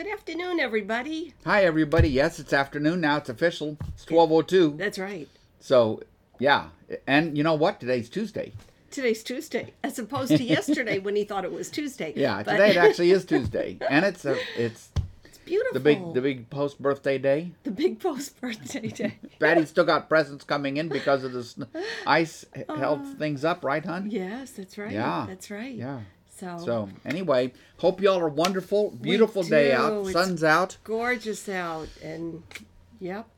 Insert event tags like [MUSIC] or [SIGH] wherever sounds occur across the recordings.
Good afternoon, everybody. Hi, everybody. Yes, it's afternoon now. It's official. It's 12.02. That's right. So, yeah. And you know what? Today's Tuesday. Today's Tuesday, as opposed to yesterday when he thought it was Tuesday. [LAUGHS] Yeah, But today it [LAUGHS] actually is Tuesday. And it's a, it's it's beautiful. the big the big post birthday day. the big post birthday day. [LAUGHS] Patty's still got presents coming in because of this ice h- held uh, things up, right, hon? yes, that's right. Yeah. That's right. Yeah. So, So, anyway, hope y'all are wonderful. Beautiful day out. It's- Sun's out. gorgeous out, and yep.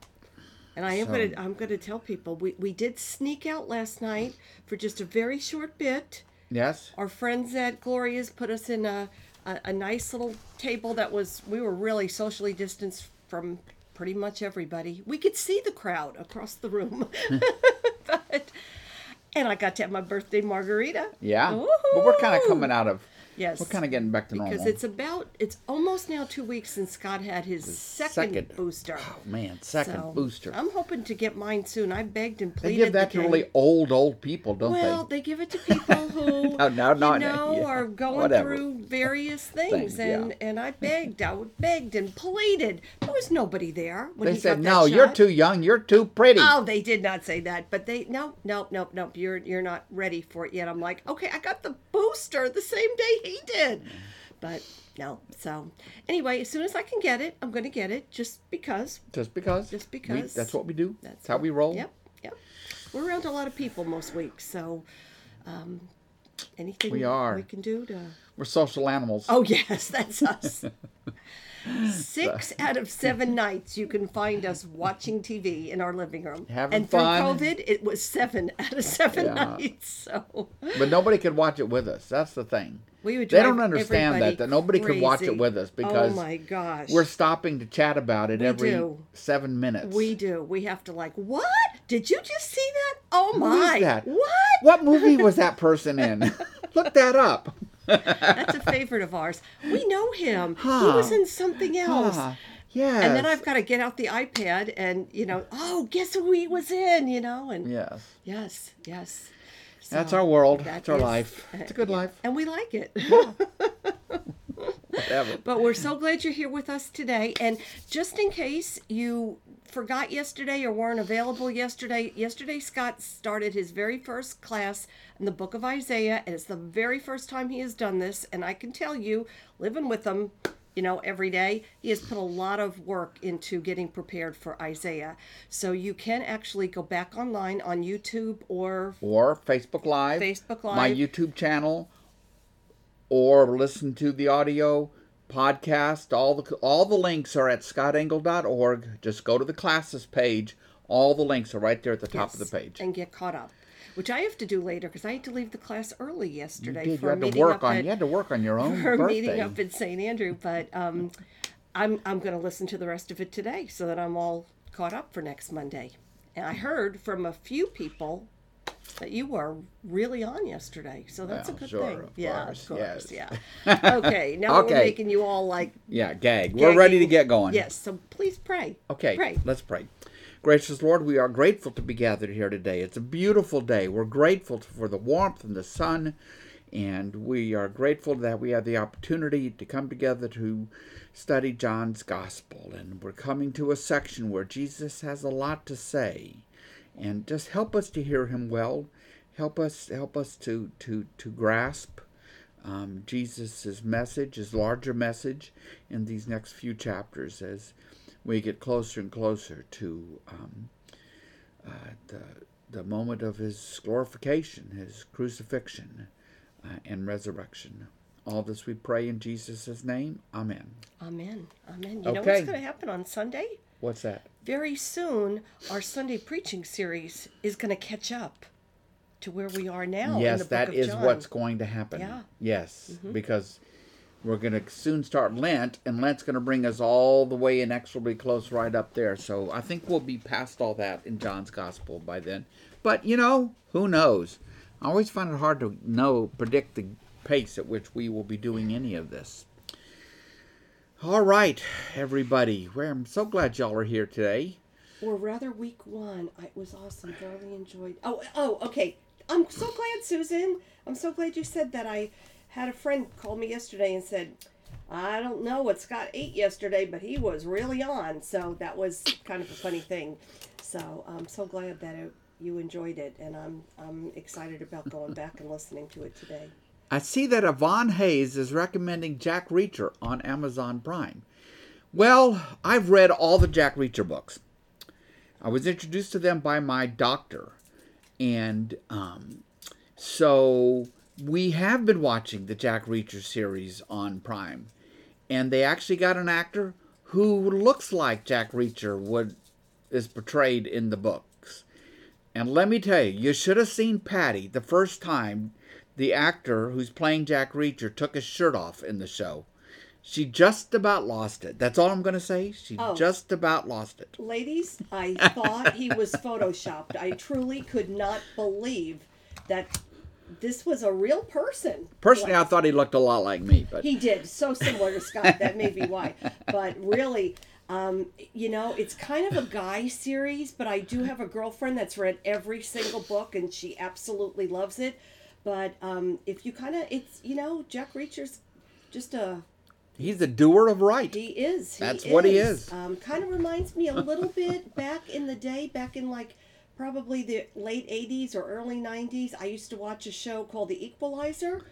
And I am So- gonna I'm gonna tell people we we did sneak out last night for just a very short bit. Yes. our friends at Gloria's put us in a, a, a nice little table that was we were really socially distanced from pretty much everybody. We could see the crowd across the room. [LAUGHS] but and I got to have my birthday margarita. Yeah. But we're kind of coming out of Yes. we're kind of getting back to normal. because it's about it's almost now two weeks since Scott had his second, second. booster. oh man, second So, booster. I'm hoping to get mine soon. I begged and pleaded. They give that to really old, old people, don't Well, they? Well, they give it to people who [LAUGHS] No, no, no, you no, know [LAUGHS] yeah, are going whatever. through various [LAUGHS] things, Things, yeah. and and I begged, I begged and pleaded. There was nobody there when They he said, got that "No, you're shot." too young. You're too pretty." Oh, they did not say that, but they no, no, no, no. You're you're not ready for it yet. I'm like, okay, I got the booster the same day [LAUGHS] he did, but no. So anyway, as soon as I can get it, I'm going to get it, just because. Just because. Just We- because. that's what we do. That's That's how we roll. Yep, yep. We're around a lot of people most weeks, so um, anything We are. we can do to. We're social animals. Oh [LAUGHS] yes, that's us. [LAUGHS] Six out of seven nights you can find us watching TV in our living room. Having and through. COVID, it was seven out of seven Yeah. nights. So But nobody could watch it with us. That's the thing. we would. They don't understand that that nobody could watch it with us oh because oh my gosh, we're stopping to chat about it We every do. seven minutes. we do. We have to like what? Did you just see that? Oh my! What? What movie was that person in? [LAUGHS] Look that up. That's a favorite of ours. We know him. He was in something else. Ah, yes. And then I've got to get out the iPad and, you know, oh, guess who he was in, you know? And Yes. yes, yes. That's our world. that That's our is- life. It's a good [LAUGHS] yeah. life. And we like it. [LAUGHS] Whatever. but we're so glad you're here with us today. And just in case you forgot yesterday or weren't available yesterday, yesterday Scott started his very first class in the book of Isaiah. And it's the very first time he has done this. And I can tell you, living with him, you know, every day, he has put a lot of work into getting prepared for Isaiah. So you can actually go back online on YouTube or or Facebook Live, Facebook Live, my YouTube channel, or listen to the audio podcast. All the all the links are at scottengle.org. Just go to the classes page. All the links are right there at the top of the page. and get caught up, which I have to do later because I had to leave the class early You yesterday did. for You had to meeting work up on. at You had to work on your [LAUGHS] own for birthday. meeting up at St. Andrew. But um, I'm I'm going to listen to the rest of it today so that I'm all caught up for next Monday. And I heard from a few people that you were really on yesterday, so that's Well, a good sure, thing. of yeah, course, of course, yes. yeah. [LAUGHS] Okay, now that we're making you all like yeah, gag. We're ready to get going. Yes, so please pray. Okay, pray. let's pray. Gracious Lord, we are grateful to be gathered here today. It's a beautiful day. We're grateful for the warmth and the sun, and we are grateful that we have the opportunity to come together to study John's Gospel. And we're coming to a section where Jesus has a lot to say. And just help us to hear him well. Help us help us to to to grasp um, Jesus' message, his larger message, in these next few chapters as we get closer and closer to um, uh, the, the moment of his glorification, his crucifixion, uh, and resurrection. All this we pray in Jesus' name. Amen. Amen. Amen. You know what's going to happen on Sunday? What's that? very soon our Sunday preaching series is going to catch up to where we are now. in yes, of is John. what's going to happen. Yeah. Mm-hmm. Yes, because we're going to soon start Lent, and Lent's going to bring us all the way inexorably close right up there. So I think we'll be past all that in John's Gospel by then. But, you know, who knows? I always find it hard to know, predict the pace at which we will be doing any of this. All right, everybody. Well, I'm so glad y'all are here today. Or rather, week one. It was awesome. Thoroughly enjoyed. Oh, oh, okay. I'm so glad, Susan. I'm so glad you said that. I had a friend call me yesterday and said, I don't know what Scott ate yesterday, but he was really on. So that was kind of a funny thing. So I'm so glad that it, you enjoyed it, and I'm I'm excited about going back and listening to it today. I see that Yvonne Hayes is recommending Jack Reacher on Amazon Prime. Well, I've read all the Jack Reacher books. I was introduced to them by my doctor, and um, so we have been watching the Jack Reacher series on Prime, and they actually got an actor who looks like Jack Reacher would is portrayed in the books. And let me tell you, you should have seen Patty the first time the actor who's playing Jack Reacher took his shirt off in the show. She just about lost it. That's all I'm going to say. She Oh. just about lost it. Ladies, I [LAUGHS] thought he was photoshopped. I truly could not believe that this was a real person. Personally, Like, I thought he looked a lot like me, but he did so similar to Scott. That may be why. But really, um, you know, it's kind of a guy series. But I do have a girlfriend that's read every single book, and she absolutely loves it. But um, if you kind of, it's you know, Jack Reacher's just a he's a doer of right. he is. He That's what he is. Um, kind of reminds me a little bit back in the day, back in like probably the late 80s or early 90s. I used to watch a show called The Equalizer,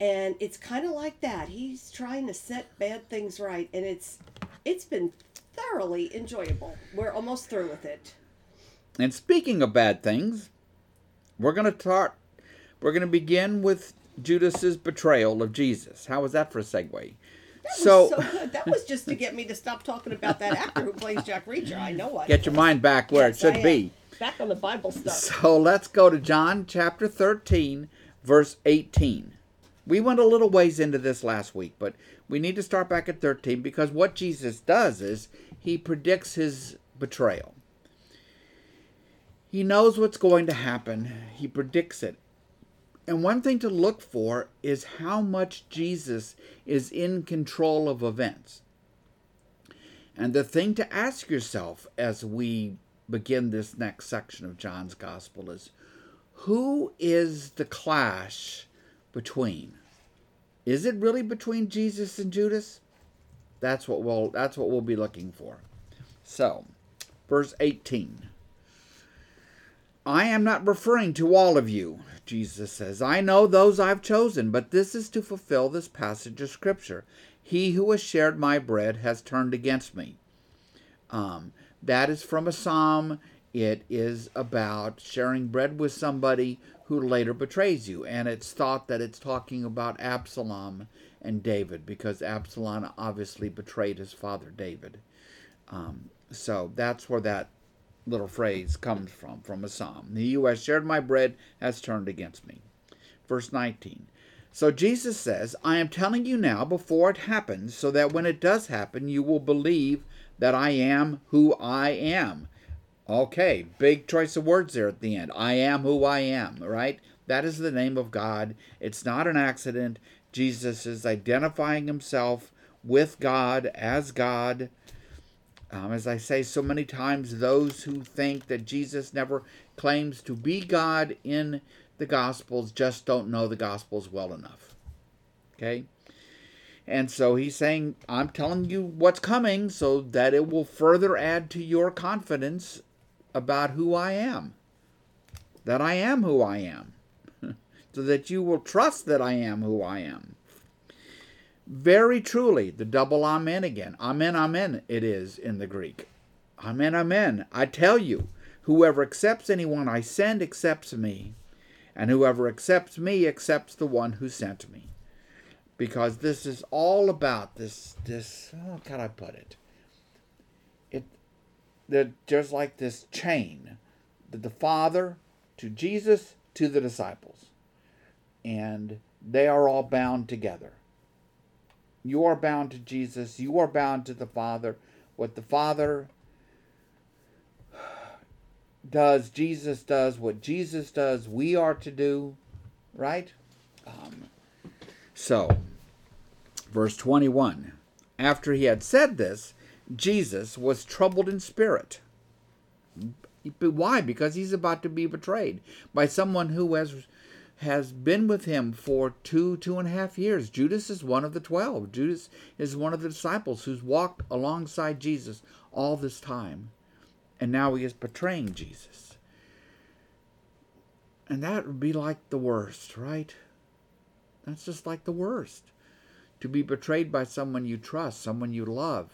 and it's kind of like that. He's trying to set bad things right, and it's it's been thoroughly enjoyable. We're almost through with it. And speaking of bad things, we're going to start. We're going to begin with Judas's betrayal of Jesus. How was that for a segue? That So- was so good. That was just to get me to stop talking about that actor who plays Jack Reacher. I know what. Get your mind back where Yes, it should I am. be. Back on the Bible stuff. So let's go to John chapter 13, verse 18. We went a little ways into this last week, but we need to start back at 13 because what Jesus does is he predicts his betrayal. He knows what's going to happen, he predicts it. And one thing to look for is how much Jesus is in control of events. And the thing to ask yourself as we begin this next section of John's Gospel is who is the clash between? Is it really between Jesus and Judas? That's what we'll that's what we'll be looking for. So, verse 18. I am not referring to all of you, Jesus says. I know those I've chosen, but this is to fulfill this passage of Scripture. He who has shared my bread has turned against me. Um, that is from a psalm. It is about sharing bread with somebody who later betrays you. And it's thought that it's talking about Absalom and David because Absalom obviously betrayed his father David. Um, so that's where that little phrase comes from, from a psalm. He who has shared my bread has turned against me. Verse 19. So Jesus says, I am telling you now before it happens, so that when it does happen, you will believe that I am who I am. Okay, big choice of words there at the end. I am who I am, right? That is the name of God. It's not an accident. Jesus is identifying himself with God as God. Um, as I say so many times, those who think that Jesus never claims to be God in the Gospels just don't know the Gospels well enough. Okay? And so he's saying, I'm telling you what's coming so that it will further add to your confidence about who I am. That I am who I am. [LAUGHS] so that you will trust that I am who I am. Very truly, the double amen again. Amen, amen, it is in the Greek. Amen, amen. I tell you, whoever accepts anyone I send accepts me, and whoever accepts me accepts the one who sent me. Because this is all about this, this, how can I put it? It, that just like this chain, that the Father to Jesus to the disciples, and they are all bound together. You are bound to Jesus. You are bound to the Father. What the Father does, Jesus does. What Jesus does, we are to do. Right? Um, so, verse 21 After he had said this, Jesus was troubled in spirit. Why? Because he's about to be betrayed by someone who has has been with him for two, two and a half years. Judas is one of the twelve. Judas is one of the disciples who's walked alongside Jesus all this time. And now he is betraying Jesus. And that would be like the worst, right? That's just like the worst. To be betrayed by someone you trust, someone you love.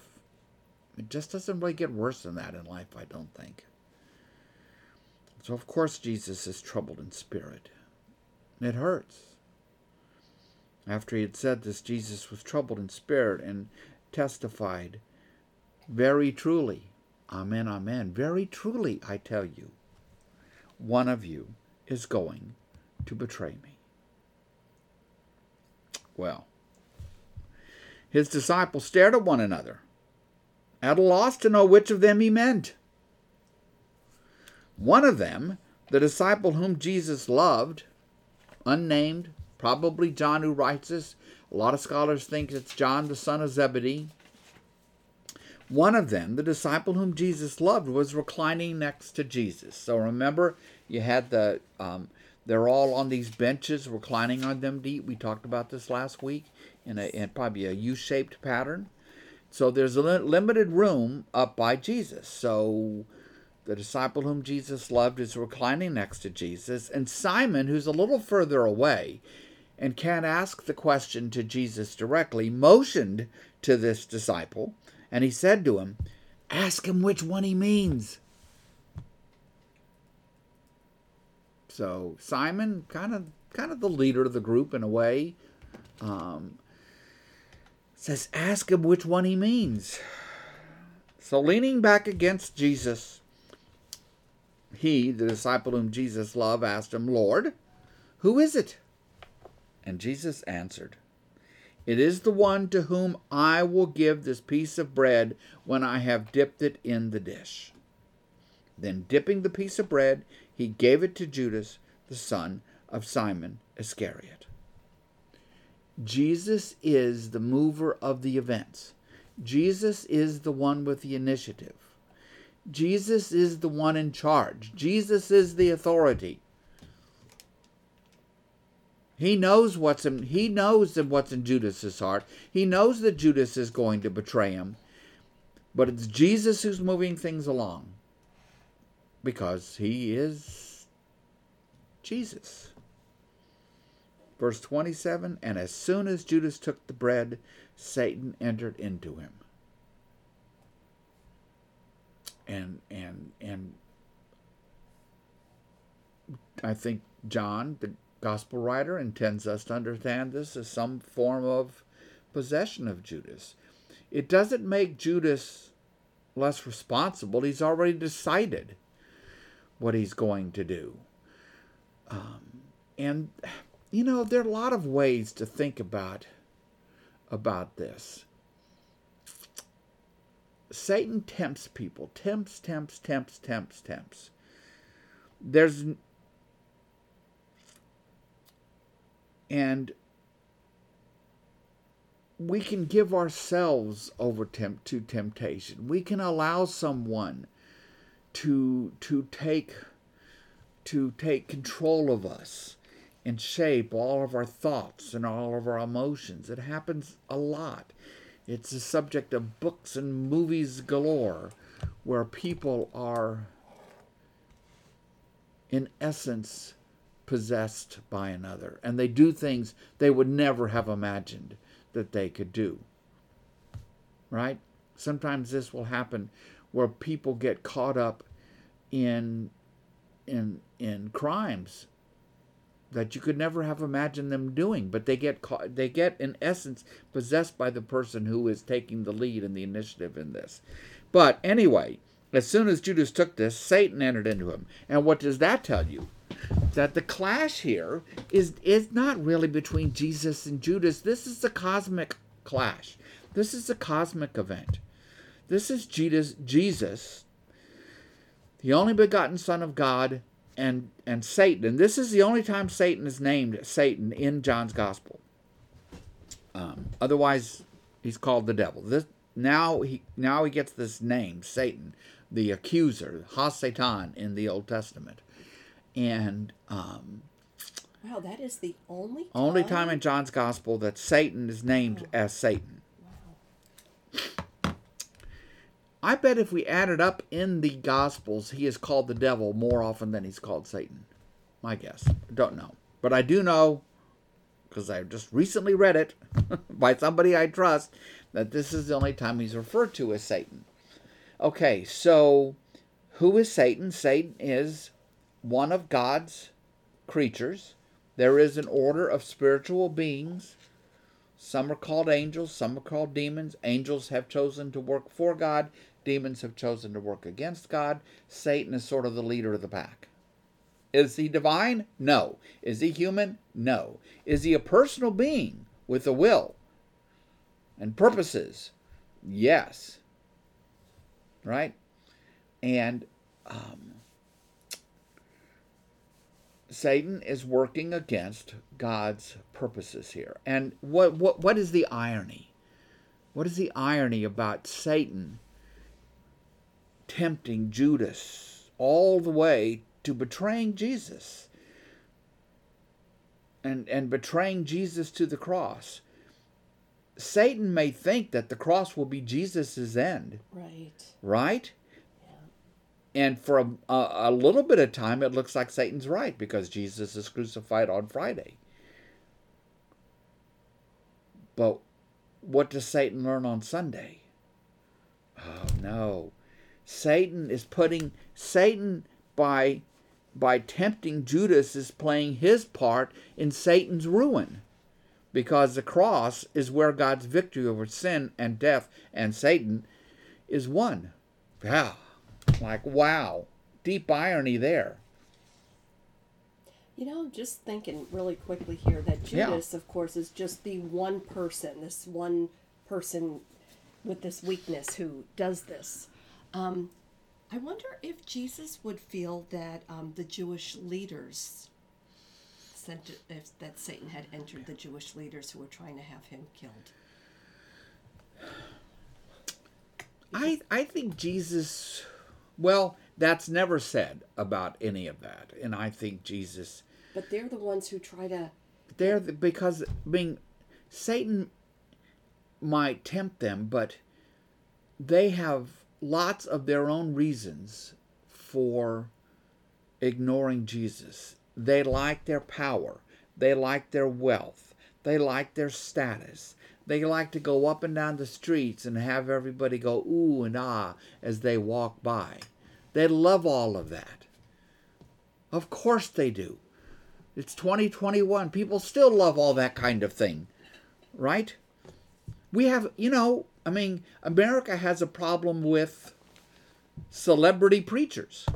It just doesn't really get worse than that in life, I don't think. So, of course, Jesus is troubled in spirit. It hurts. After he had said this, Jesus was troubled in spirit and testified, Very truly, Amen, Amen, very truly, I tell you, one of you is going to betray me. Well, his disciples stared at one another, at a loss to know which of them he meant. One of them, the disciple whom Jesus loved, unnamed, probably John who writes this. A lot of scholars think it's John, the son of Zebedee. One of them, the disciple whom Jesus loved, was reclining next to Jesus. So remember, you had the, um, they're all on these benches, reclining on them eat. We talked about this last week in, a, in probably a U shaped pattern. So there's a limited room up by Jesus. So the disciple whom Jesus loved is reclining next to Jesus, and Simon, who's a little further away and can't ask the question to Jesus directly, motioned to this disciple, and he said to him, Ask him which one he means. So Simon, kind of kind of the leader of the group in a way, um, says, Ask him which one he means. So leaning back against Jesus, he, the disciple whom Jesus loved, asked him, Lord, who is it? And Jesus answered, It is the one to whom I will give this piece of bread when I have dipped it in the dish. Then, dipping the piece of bread, he gave it to Judas, the son of Simon Iscariot. Jesus is the mover of the events. Jesus is the one with the initiative. Jesus is the one in charge. Jesus is the authority. He knows what's in he knows what's in Judas's heart. He knows that Judas is going to betray him. But it's Jesus who's moving things along. Because he is Jesus. Verse 27 And as soon as Judas took the bread, Satan entered into him and and and I think John, the gospel writer, intends us to understand this as some form of possession of Judas. It doesn't make Judas less responsible. He's already decided what he's going to do. Um, and you know, there are a lot of ways to think about about this. Satan tempts people, tempts, tempts, tempts, tempts, tempts. There's and we can give ourselves over to temptation. We can allow someone to to take to take control of us and shape all of our thoughts and all of our emotions. It happens a lot. It's the subject of books and movies galore where people are, in essence, possessed by another. And they do things they would never have imagined that they could do. Right? Sometimes this will happen where people get caught up in in in crimes that you could never have imagined them doing but they get caught, they get in essence possessed by the person who is taking the lead and the initiative in this. But anyway as soon as judas took this satan entered into him. And what does that tell you? That the clash here is is not really between jesus and judas. This is a cosmic clash. This is a cosmic event. This is jesus jesus the only begotten son of god and and Satan. And this is the only time Satan is named Satan in John's gospel. Um, otherwise, he's called the devil. This now he now he gets this name, Satan, the accuser, Ha Satan in the Old Testament, and um, Wow, that is the only time? Only time in John's gospel that Satan is named as Satan. I bet if we added up in the gospels, he is called the devil more often than he's called Satan. My guess. Don't know. But I do know, because I just recently read it [LAUGHS] by somebody I trust, that this is the only time he's referred to as Satan. Okay, so who is Satan? Satan is one of God's creatures. There is an order of spiritual beings. Some are called angels, some are called demons. Angels have chosen to work for God, demons have chosen to work against God. Satan is sort of the leader of the pack. Is he divine? No. Is he human? No. Is he a personal being with a will and purposes? Yes. Right? And um, Satan is working against God's purposes here. And what, what, what is the irony? What is the irony about Satan tempting Judas all the way to betraying Jesus and, and betraying Jesus to the cross? Satan may think that the cross will be Jesus' end. Right. Right? And for a, a, a, little bit of time, it looks like Satan's right because Jesus is crucified on Friday. But what does Satan learn on Sunday? Oh no. Satan is putting Satan by by tempting Judas is playing his part in Satan's ruin. Because the cross is where God's victory over sin and death and Satan is won. Yeah. Like, wow, deep irony there. You know, I'm just thinking really quickly here that Judas, yeah. of course, is just the one person, this one person with this weakness who does this. Um, I wonder if Jesus would feel that um, the Jewish leaders sent if that Satan had entered the Jewish leaders who were trying to have him killed. I I think Jesus well, that's never said about any of that, and I think Jesus. But they're the ones who try to. They're the, because being Satan might tempt them, but they have lots of their own reasons for ignoring Jesus. They like their power. They like their wealth. They like their status. They like to go up and down the streets and have everybody go ooh and ah as they walk by. They love all of that. Of course they do. It's 2021. People still love all that kind of thing, right? We have, you know, I mean, America has a problem with celebrity preachers.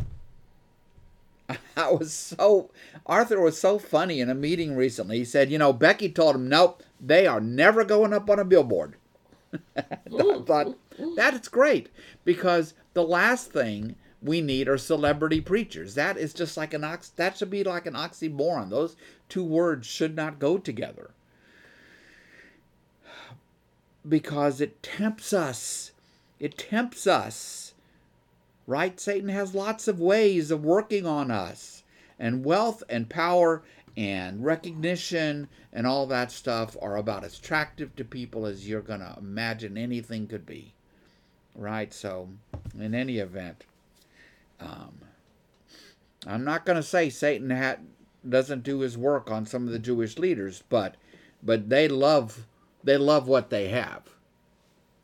[LAUGHS] I was so Arthur was so funny in a meeting recently. He said, you know, Becky told him, nope, they are never going up on a billboard. [LAUGHS] I thought that's great because the last thing we need are celebrity preachers. That is just like an ox. That should be like an oxymoron. Those two words should not go together because it tempts us. It tempts us right? Satan has lots of ways of working on us. And wealth and power and recognition and all that stuff are about as attractive to people as you're going to imagine anything could be. Right? So, in any event, um, I'm not going to say Satan had, doesn't do his work on some of the Jewish leaders, but but they love they love what they have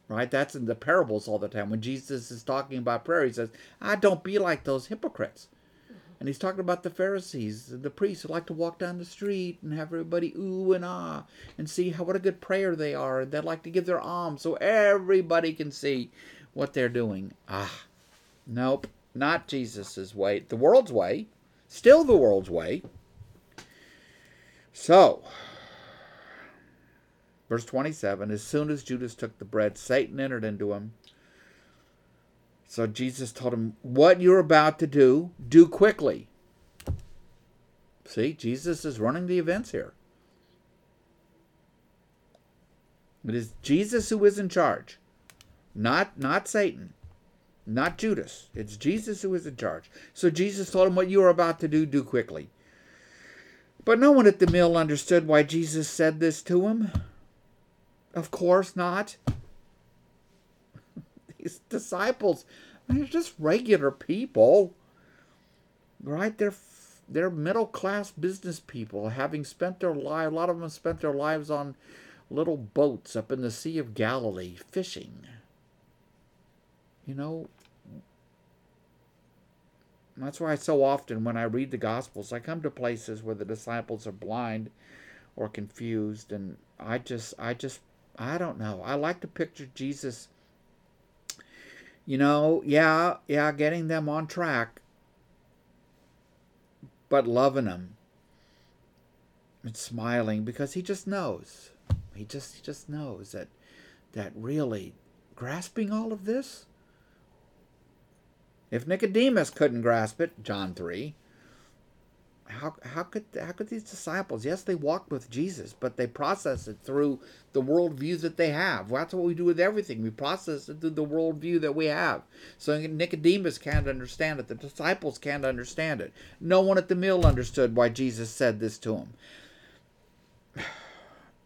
right? That's in the parables all the time. When Jesus is talking about prayer, he says, "Ah, don't be like those hypocrites." And he's talking about the Pharisees, the priests who like to walk down the street and have everybody ooh and ah and see how what a good prayer they are. And they like to give their alms so everybody can see what they're doing. Ah, nope, not Jesus's way. The world's way, still the world's way. So, Verse 27 As soon as Judas took the bread, Satan entered into him. So Jesus told him, What you're about to do, do quickly. See, Jesus is running the events here. It is Jesus who is in charge, not, not Satan, not Judas. It's Jesus who is in charge. So Jesus told him, What you are about to do, do quickly. But no one at the mill understood why Jesus said this to him. Of course not. [LAUGHS] These disciples, they're just regular people. Right? They're they're middle class business people, having spent their life. A lot of them spent their lives on little boats up in the Sea of Galilee fishing. You know, that's why so often when I read the Gospels, I come to places where the disciples are blind or confused, and I just, I just, I don't know. I like to picture Jesus, you know, yeah, yeah, getting them on track, but loving them and smiling because he just knows. He just, he just knows that, that really grasping all of this if Nicodemus couldn't grasp it, John 3, how, how could how could these disciples? Yes, they walked with Jesus, but they process it through the worldview that they have. Well, that's what we do with everything. We process it through the worldview that we have. So Nicodemus can't understand it. The disciples can't understand it. No one at the meal understood why Jesus said this to him. [SIGHS]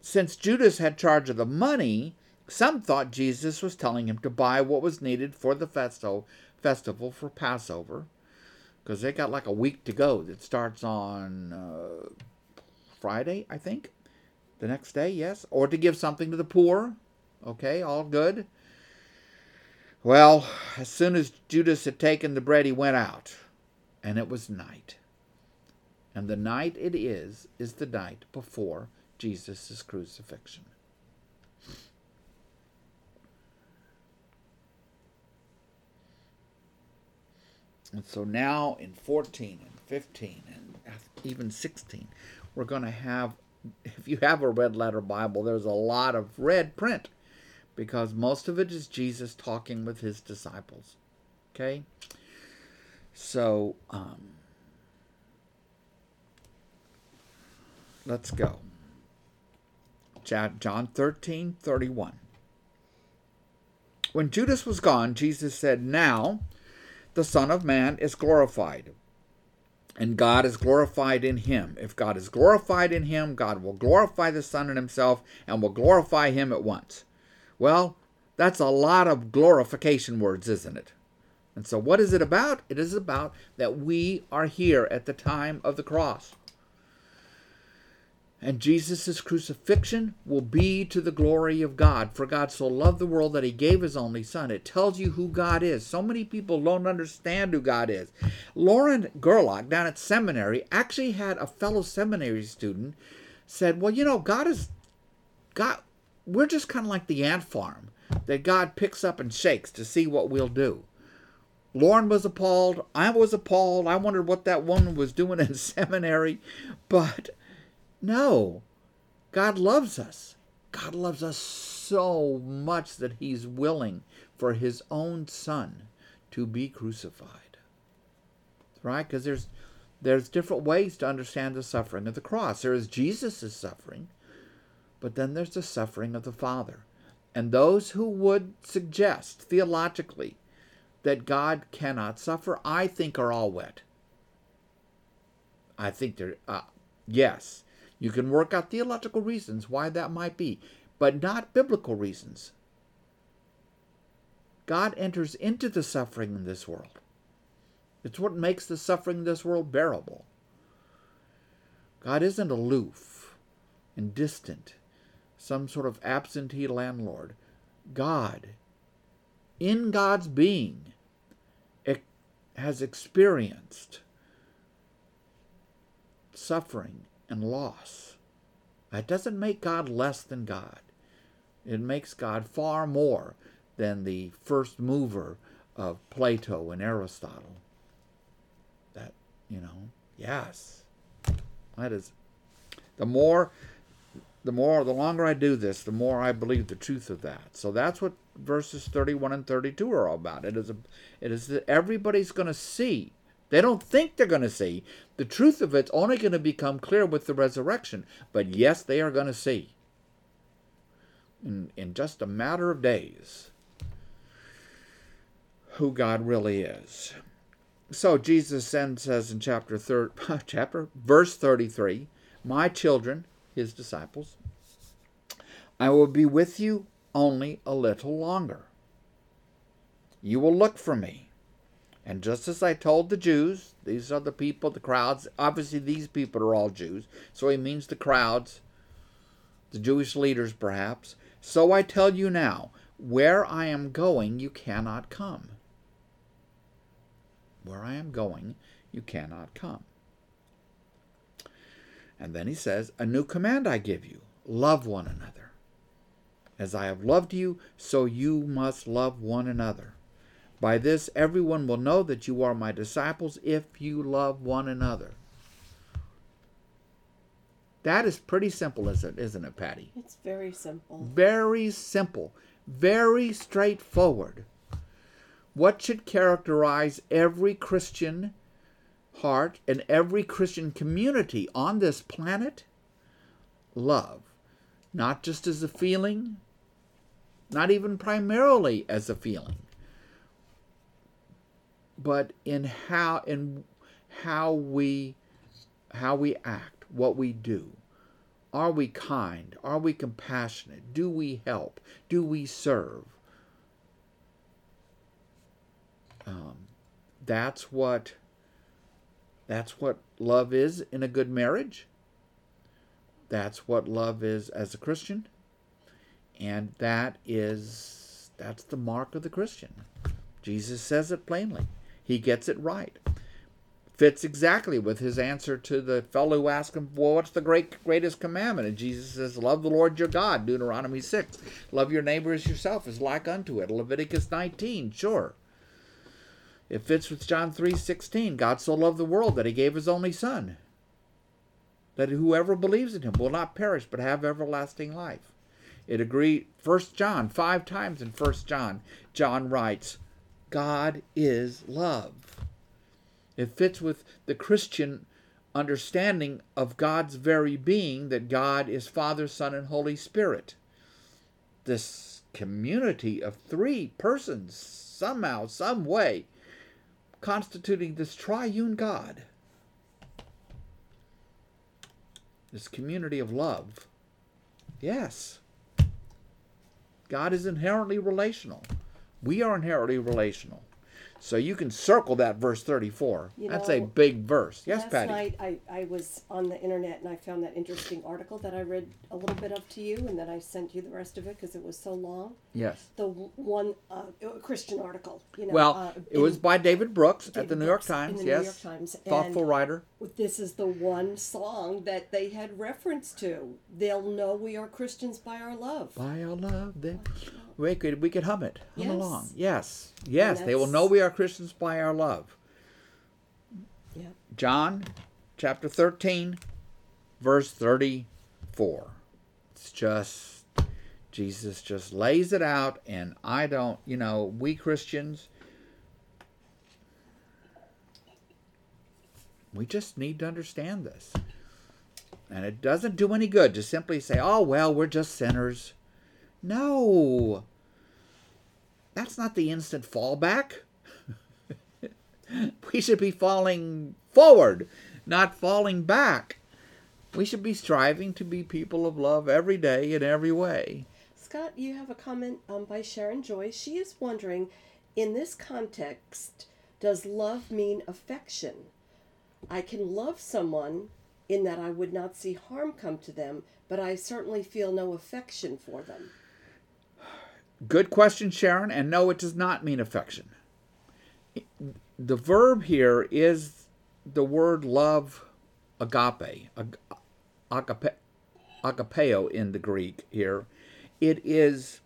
Since Judas had charge of the money, some thought Jesus was telling him to buy what was needed for the festival festival for Passover because they got like a week to go. It starts on uh, Friday, I think. The next day, yes. Or to give something to the poor. Okay, all good. Well, as soon as Judas had taken the bread, he went out, and it was night. And the night it is, is the night before Jesus' crucifixion. And so now in 14 and 15 and even 16, we're going to have, if you have a red letter Bible, there's a lot of red print because most of it is Jesus talking with his disciples. Okay? So, um, let's go. John 13, 31. When Judas was gone, Jesus said, Now, the Son of Man is glorified. And God is glorified in him. If God is glorified in him, God will glorify the Son in himself and will glorify him at once. Well, that's a lot of glorification words, isn't it? And so, what is it about? It is about that we are here at the time of the cross. And Jesus' crucifixion will be to the glory of God. For God so loved the world that he gave his only son. It tells you who God is. So many people don't understand who God is. Lauren Gerlach down at seminary actually had a fellow seminary student said, Well, you know, God is God we're just kind of like the ant farm that God picks up and shakes to see what we'll do. Lauren was appalled. I was appalled. I wondered what that woman was doing in [LAUGHS] seminary. But no. God loves us. God loves us so much that he's willing for his own son to be crucified. Right? Because there's there's different ways to understand the suffering of the cross. There is Jesus' suffering, but then there's the suffering of the Father. And those who would suggest theologically that God cannot suffer, I think are all wet. I think they're, uh, yes, you can work out theological reasons why that might be, but not biblical reasons. God enters into the suffering in this world. It's what makes the suffering in this world bearable. God isn't aloof and distant, some sort of absentee landlord. God, in God's being, has experienced suffering and loss. That doesn't make God less than God. It makes God far more than the first mover of Plato and Aristotle. That, you know, yes. That is the more the more the longer I do this, the more I believe the truth of that. So that's what verses 31 and 32 are all about. It is a it is that everybody's going to see they don't think they're going to see. The truth of it's only going to become clear with the resurrection. But yes, they are going to see. In, in just a matter of days, who God really is. So Jesus then says in chapter third, [LAUGHS] chapter verse 33, My children, his disciples, I will be with you only a little longer. You will look for me. And just as I told the Jews, these are the people, the crowds, obviously these people are all Jews, so he means the crowds, the Jewish leaders perhaps. So I tell you now, where I am going, you cannot come. Where I am going, you cannot come. And then he says, A new command I give you love one another. As I have loved you, so you must love one another. By this, everyone will know that you are my disciples if you love one another. That is pretty simple, isn't it, isn't it Patty? It's very simple. Very simple, very straightforward. What should characterize every Christian heart and every Christian community on this planet? Love. Not just as a feeling, not even primarily as a feeling but in how in how we how we act, what we do. Are we kind? Are we compassionate? Do we help? Do we serve? Um, that's what that's what love is in a good marriage. That's what love is as a Christian. And that is that's the mark of the Christian. Jesus says it plainly. He gets it right. Fits exactly with his answer to the fellow who asked him, Well, what's the great greatest commandment? And Jesus says, Love the Lord your God, Deuteronomy 6. Love your neighbor as yourself is like unto it. Leviticus 19, sure. It fits with John 3 16. God so loved the world that he gave his only son. That whoever believes in him will not perish but have everlasting life. It agreed First John, five times in First John, John writes, God is love. It fits with the Christian understanding of God's very being that God is Father, Son, and Holy Spirit. This community of three persons, somehow, some way, constituting this triune God. This community of love. Yes. God is inherently relational. We are inherently relational. So you can circle that verse 34. You That's a big verse. Yes, Last Patty. night I, I was on the internet and I found that interesting article that I read a little bit of to you and then I sent you the rest of it because it was so long. Yes. The one uh, Christian article, you know. Well, uh, it was by David Brooks at the David New York Brooks Times. the New yes. York Times, Thoughtful and- writer. This is the one song that they had reference to. They'll know we are Christians by our love. By our love, then we could we could hum it. Hum Yes. along. Yes. Yes. They will know we are Christians by our love. Yeah. John chapter 13, verse 34. It's just, Jesus just lays it out, and I don't, you know, we Christians, we just need to understand this. And it doesn't do any good to simply say, oh, well, we're just sinners. No. That's not the instant fallback [LAUGHS] we should be falling forward, not falling back. We should be striving to be people of love every day in every way. Scott, you have a comment um, by Sharon Joy. She is wondering, in this context, does love mean affection? I can love someone in that I would not see harm come to them, but I certainly feel no affection for them. Good question, Sharon, and no, it does not mean affection. The verb here is the word love, agape, ag- agape, agapeo in the Greek here. It is,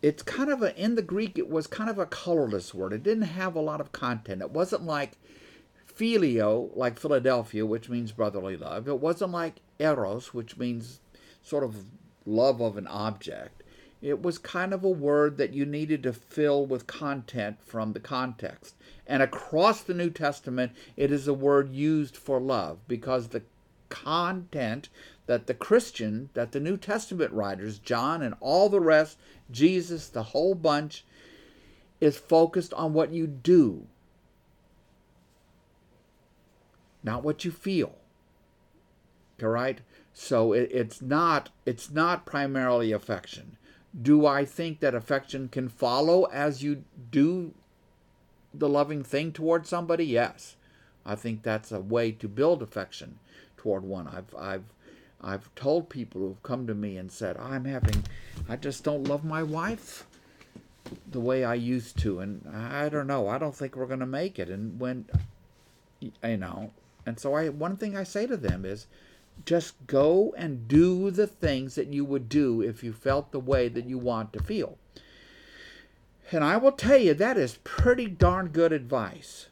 it's kind of a, in the Greek, it was kind of a colorless word. It didn't have a lot of content. It wasn't like phileo, like Philadelphia, which means brotherly love. It wasn't like eros, which means sort of love of an object. It was kind of a word that you needed to fill with content from the context. And across the New Testament, it is a word used for love because the content that the Christian, that the New Testament writers, John and all the rest, Jesus, the whole bunch, is focused on what you do, not what you feel. All right. So it, it's not it's not primarily affection. Do I think that affection can follow as you do the loving thing toward somebody? Yes. I think that's a way to build affection toward one. I've I've I've told people who've come to me and said, I'm having I just don't love my wife the way I used to and I don't know. I don't think we're going to make it. And when you know, and so I one thing I say to them is just go and do the things that you would do if you felt the way that you want to feel. And I will tell you, that is pretty darn good advice.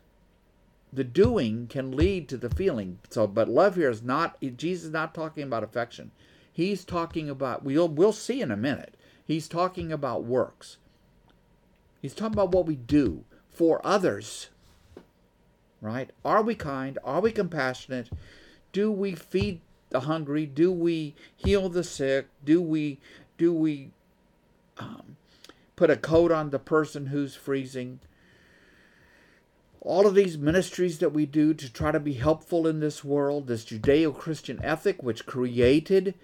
The doing can lead to the feeling. So, but love here is not, Jesus is not talking about affection. He's talking about, we'll, we'll see in a minute, he's talking about works. He's talking about what we do for others. Right? Are we kind? Are we compassionate? Do we feed the hungry? Do we heal the sick? Do we do we um, put a coat on the person who's freezing? All of these ministries that we do to try to be helpful in this world, this Judeo-Christian ethic, which created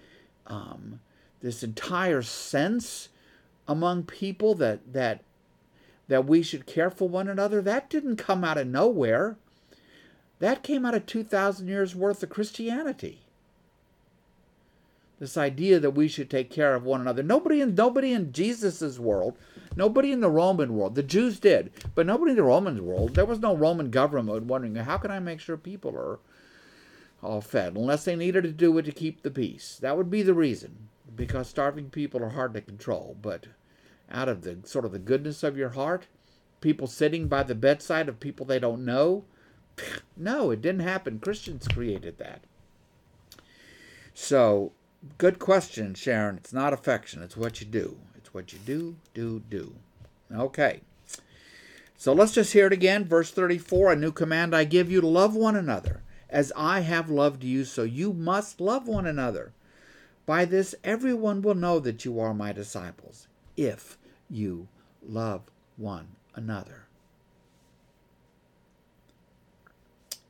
um, this entire sense among people that that that we should care for one another, that didn't come out of nowhere. That came out of 2,000 years worth of Christianity this idea that we should take care of one another. Nobody in nobody in Jesus's world, nobody in the Roman world. The Jews did, but nobody in the Roman world. There was no Roman government wondering how can I make sure people are all fed, unless they needed to do it to keep the peace. That would be the reason, because starving people are hard to control. But out of the sort of the goodness of your heart, people sitting by the bedside of people they don't know. No, it didn't happen. Christians created that. So good question, Sharon. It's not affection, it's what you do. It's what you do, do, do. Okay. So let's just hear it again. Verse 34 A new command I give you to love one another. As I have loved you, so you must love one another. By this, everyone will know that you are my disciples, if you love one another.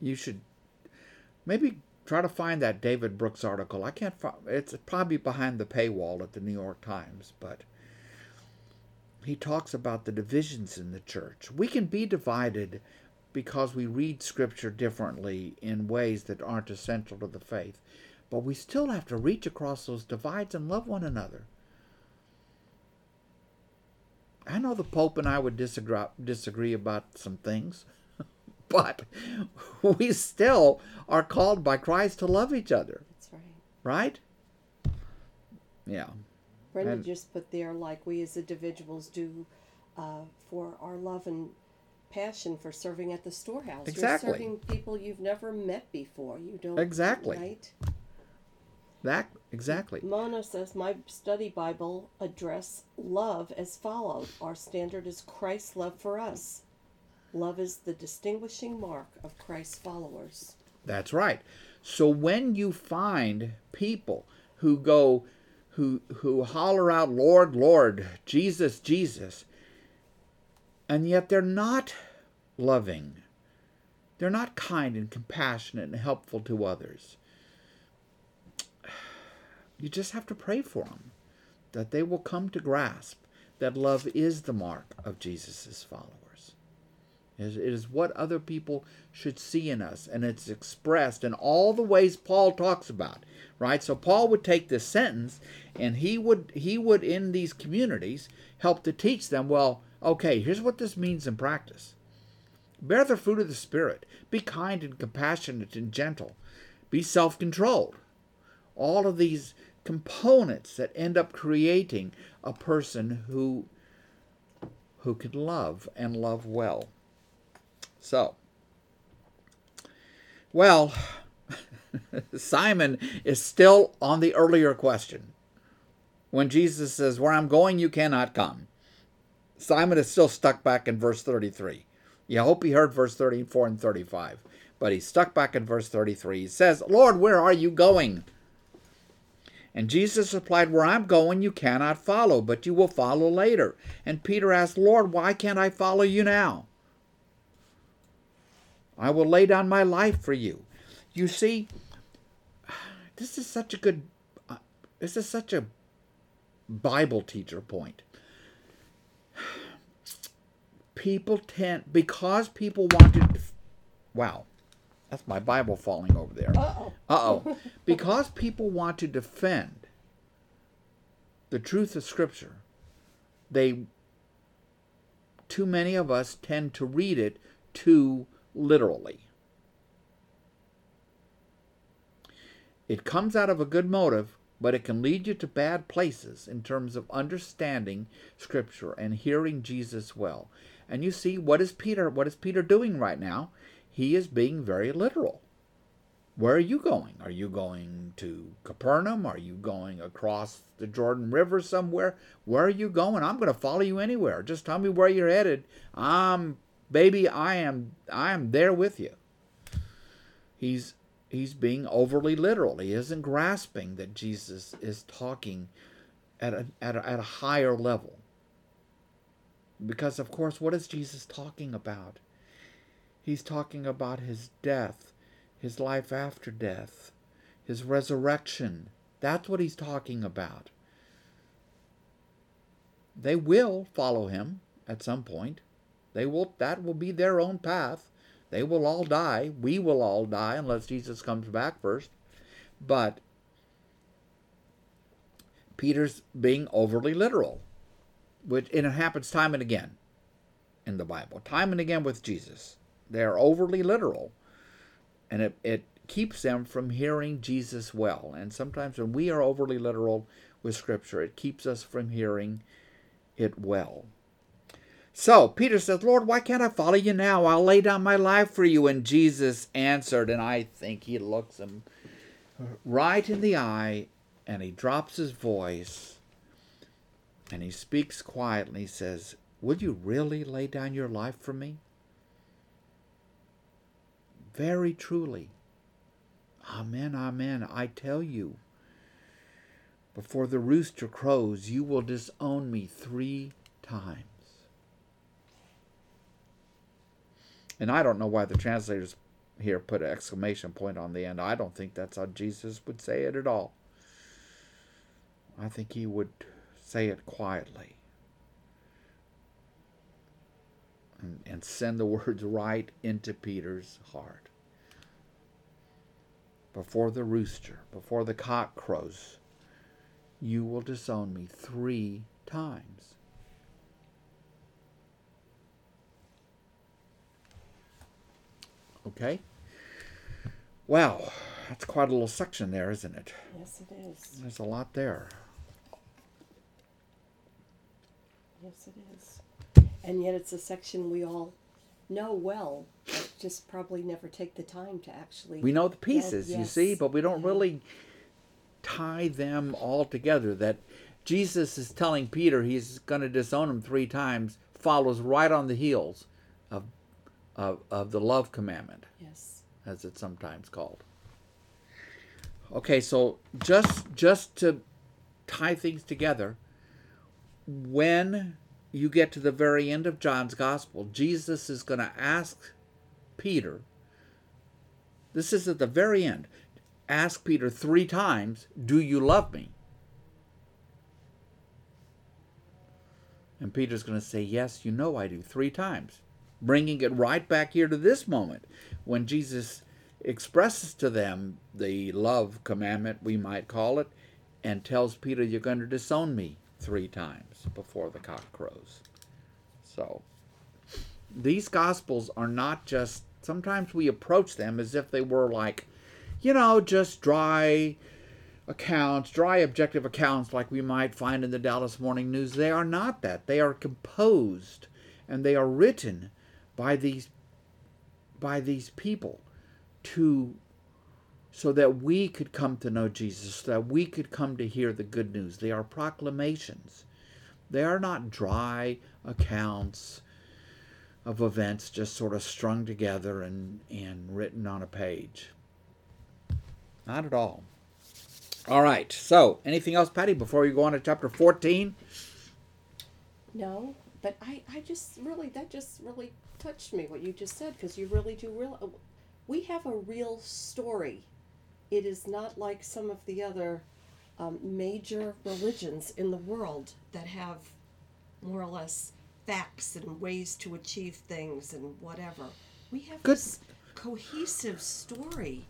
You should maybe try to find that David Brooks article. I can't find it's probably behind the paywall at the New York Times, but he talks about the divisions in the church. We can be divided because we read scripture differently in ways that aren't essential to the faith, but we still have to reach across those divides and love one another. I know the Pope and I would disagree, disagree about some things but [LAUGHS] we still are called by Christ to love each other. That's right. Right? Yeah. Brenda and, just put there, like we as individuals do uh, for our love and passion for serving at the storehouse. Exactly. You're serving people you've never met before. You don't. Exactly. Right? That exactly. Mona says my study Bible address love as follows. Our standard is Christ's love for us. Love is the distinguishing mark of Christ's followers. That's right. So when you find people who go who who holler out Lord, Lord, Jesus, Jesus, and yet they're not loving. They're not kind and compassionate and helpful to others. You just have to pray for them that they will come to grasp that love is the mark of Jesus' followers. It is what other people should see in us, and it's expressed in all the ways Paul talks about. Right? So Paul would take this sentence and he would he would in these communities help to teach them, well, okay, here's what this means in practice. Bear the fruit of the Spirit. Be kind and compassionate and gentle. Be self controlled. All of these components that end up creating a person who, who can love and love well. So, well, [LAUGHS] Simon is still on the earlier question. When Jesus says, Where I'm going, you cannot come. Simon is still stuck back in verse 33. You hope he heard verse 34 and 35, but he's stuck back in verse 33. He says, Lord, where are you going? And Jesus replied, Where I'm going, you cannot follow, but you will follow later. And Peter asked, Lord, why can't I follow you now? I will lay down my life for you. You see, this is such a good, uh, this is such a Bible teacher point. People tend, because people want to, wow, that's my Bible falling over there. Uh oh. Uh oh. [LAUGHS] because people want to defend the truth of Scripture, they, too many of us tend to read it too literally. It comes out of a good motive, but it can lead you to bad places in terms of understanding Scripture and hearing Jesus well. And you see, what is Peter? What is Peter doing right now? He is being very literal. Where are you going? Are you going to Capernaum? Are you going across the Jordan River somewhere? Where are you going? I'm going to follow you anywhere. Just tell me where you're headed. I'm baby, I am I am there with you. He's he's being overly literal. He isn't grasping that Jesus is talking at a, at a, at a higher level. Because of course, what is Jesus talking about? He's talking about his death his life after death, his resurrection. That's what he's talking about. They will follow him at some point. They will that will be their own path. They will all die. We will all die unless Jesus comes back first. But Peter's being overly literal, which and it happens time and again in the Bible, time and again with Jesus. They're overly literal and it, it keeps them from hearing Jesus well. And sometimes when we are overly literal with Scripture, it keeps us from hearing it well. So Peter says, Lord, why can't I follow you now? I'll lay down my life for you. And Jesus answered, and I think he looks him right in the eye and he drops his voice and he speaks quietly. He says, Would you really lay down your life for me? Very truly. Amen, amen. I tell you, before the rooster crows, you will disown me three times. And I don't know why the translators here put an exclamation point on the end. I don't think that's how Jesus would say it at all. I think he would say it quietly and, and send the [LAUGHS] words right into Peter's heart before the rooster, before the cock crows, you will disown me three times. Okay? Wow, that's quite a little section there, isn't it? Yes, it is. There's a lot there. Yes, it is. And yet it's a section we all know well, but just probably never take the time to actually. We know the pieces, you see, but we don't Yeah. really tie them all together. That Jesus is telling Peter he's going to disown him three times follows right on the heels of, of, the love commandment, Yes. as it's sometimes called. Okay, so just just to tie things together, when you get to the very end of John's gospel, Jesus is going to ask Peter, this is at the very end, ask Peter three times, Do you love me? And Peter's going to say, Yes, you know I do, three times. Bringing it right back here to this moment when Jesus expresses to them the love commandment, we might call it, and tells Peter, You're going to disown me three times before the cock crows. So, these gospels are not just, sometimes we approach them as if they were like, you know, just dry accounts, dry objective accounts like we might find in the Dallas Morning News. They are not that. They are composed and they are written by these by these people to so that we could come to know Jesus, so that we could come to hear the good news. They are proclamations. They are not dry accounts of events just sort of strung together and, and written on a page. Not at all. All right. So, anything else, Patty, before you go on to chapter 14? No, but I, I just really, that just really touched me what you just said because you really do real. We have a real story it is not like some of the other um, major religions in the world that have more or less facts and ways to achieve things and whatever. We have Good. this cohesive story.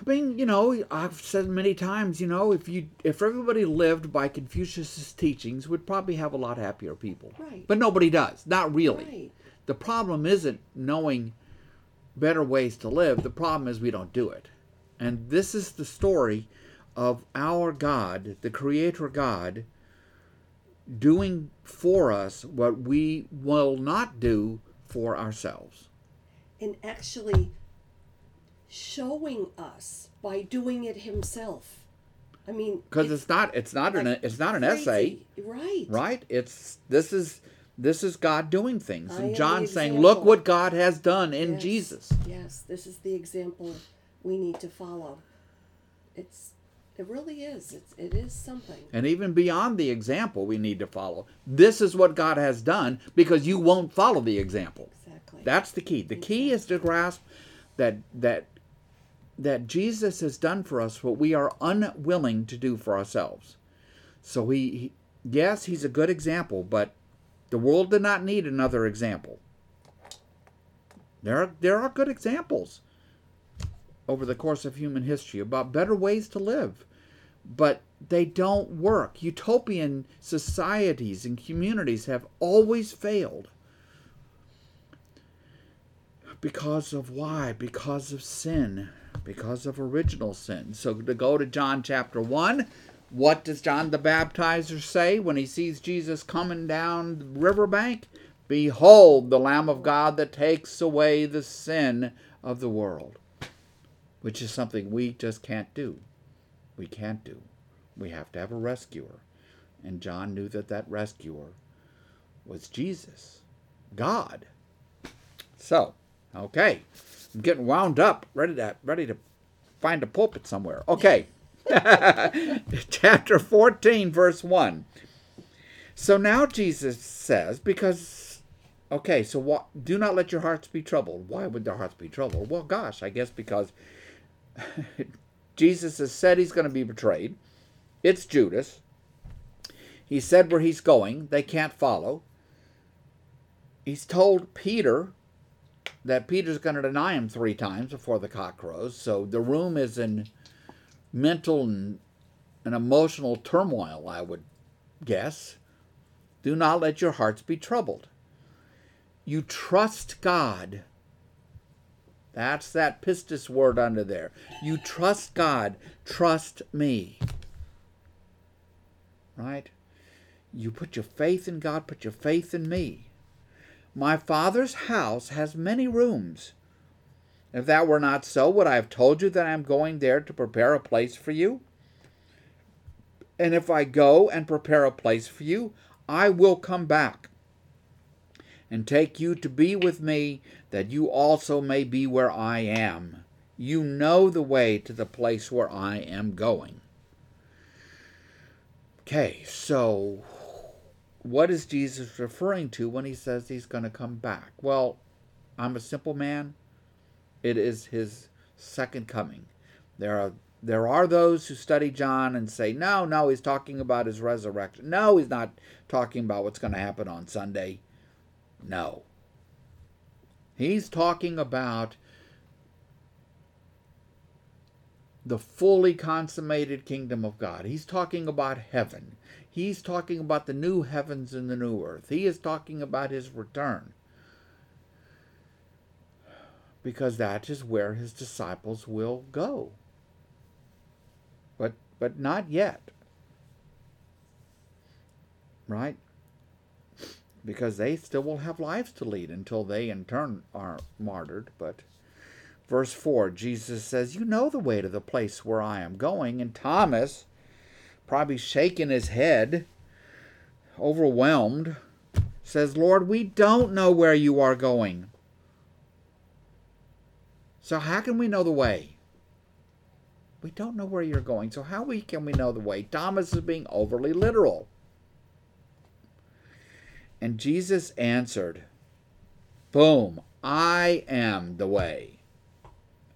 I mean, you know, I've said many times, you know, if you if everybody lived by Confucius's teachings, we'd probably have a lot happier people. Right. But nobody does. Not really. Right. The problem isn't knowing better ways to live. The problem is we don't do it. And this is the story of our God, the creator God, doing for us what we will not do for ourselves. And actually showing us by doing it himself. I mean, Because it's not it's not an it's not an essay. Right. right it's this is this is god doing things I and john saying look what god has done in Yes, jesus Yes, this is the example we need to follow. It's it really is. It's it is something. and even beyond the example we need to follow this is what god has done because you won't follow the example Exactly. that's the key the key is to grasp that that that jesus has done for us what we are unwilling to do for ourselves. So he, he yes he's a good example but the world did not need another example. There are there are good examples over the course of human history about better ways to live but they don't work. Utopian societies and communities have always failed because of why? Because of sin because of original sin. So to go to john chapter 1 what does john the baptizer say when he sees jesus coming down the riverbank? Behold the lamb of god that takes away the sin of the world. Which is something we just can't do. We can't do. We have to have a rescuer. And john knew that that rescuer was jesus god. So Okay. I'm getting wound up, ready to ready to find a pulpit somewhere. Okay. [LAUGHS] Chapter 14 verse 1. So now Jesus says because okay, so what do not let your hearts be troubled. Why would their hearts be troubled? Well, gosh, I guess because [LAUGHS] Jesus has said he's going to be betrayed. It's Judas. He said where he's going. They can't follow. He's told Peter that Peter's going to deny him three times before the cock crows. So the room is in mental and, and emotional turmoil, I would guess. Do not let your hearts be troubled. You trust God. That's that pistis word under there. You trust God. Trust me. Right? You put your faith in God, put your faith in me. My Father's house has many rooms. If that were not so, would I have told you that I am going there to prepare a place for you? And if I go and prepare a place for you, I will come back and take you to be with me, that you also may be where I am. You know the way to the place where I am going. Okay, so what is Jesus referring to when he says he's going to come back? Well, I'm a simple man. It is his second coming. There are there are those who study John and say, no, no, he's talking about his resurrection. No, he's not talking about what's going to happen on Sunday. No. He's talking about the fully consummated kingdom of God. He's talking about heaven. He's talking about the new heavens and the new earth. He is talking about his return. Because that is where his disciples will go. But but not yet. Right? Because they still will have lives to lead until they in turn are martyred, but verse 4 Jesus says, "You know the way to the place where I am going." And Thomas probably shaking his head, overwhelmed, says, Lord, we don't know where you are going. So, how can we know the way? We don't know where you're going, so how we, can we know the way? Thomas is being overly literal. And Jesus answered, Boom, I am the way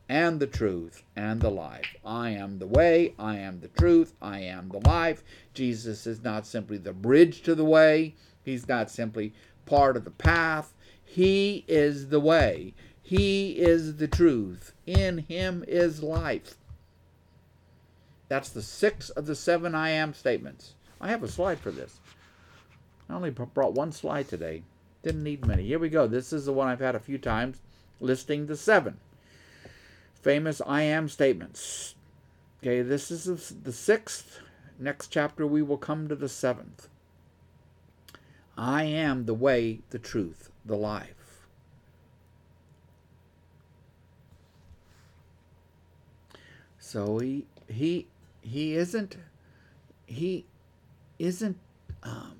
and the truth and the life. I am the way, I am the truth, I am the life. Jesus is not simply the bridge to the way, He's not simply part of the path. He is the way, He is the truth. In Him is life. That's the six of the seven I am statements. I have a slide for this. I only brought one slide today. Didn't need many. Here we go. This is the one I've had a few times, listing the seven famous I am statements. Okay, this is the sixth. Next chapter, we will come to the seventh. I am the way, the truth, the life. So he he he isn't he isn't um,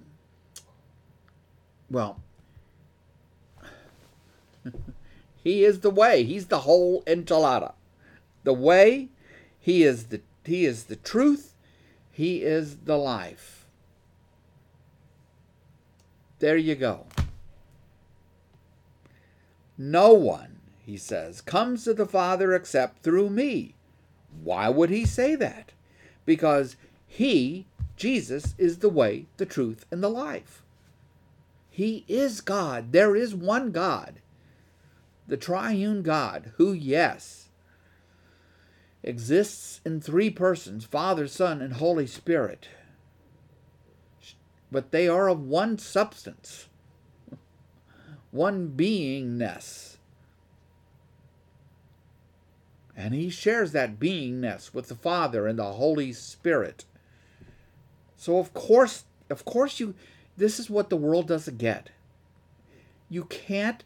well [LAUGHS] he is the way he's the whole enchilada the way. He is the he is the truth. He is the life. There you go. No one he says comes to the father except through me. Why would he say that? Because he jesus is the way the truth and the life. He is god. There is one god. The triune god who yes exists in three persons Father, Son, and Holy Spirit. But they are of one substance, [LAUGHS] one beingness. And he shares that beingness with the Father and the Holy Spirit. So of course, of course you this is what the world doesn't get. You can't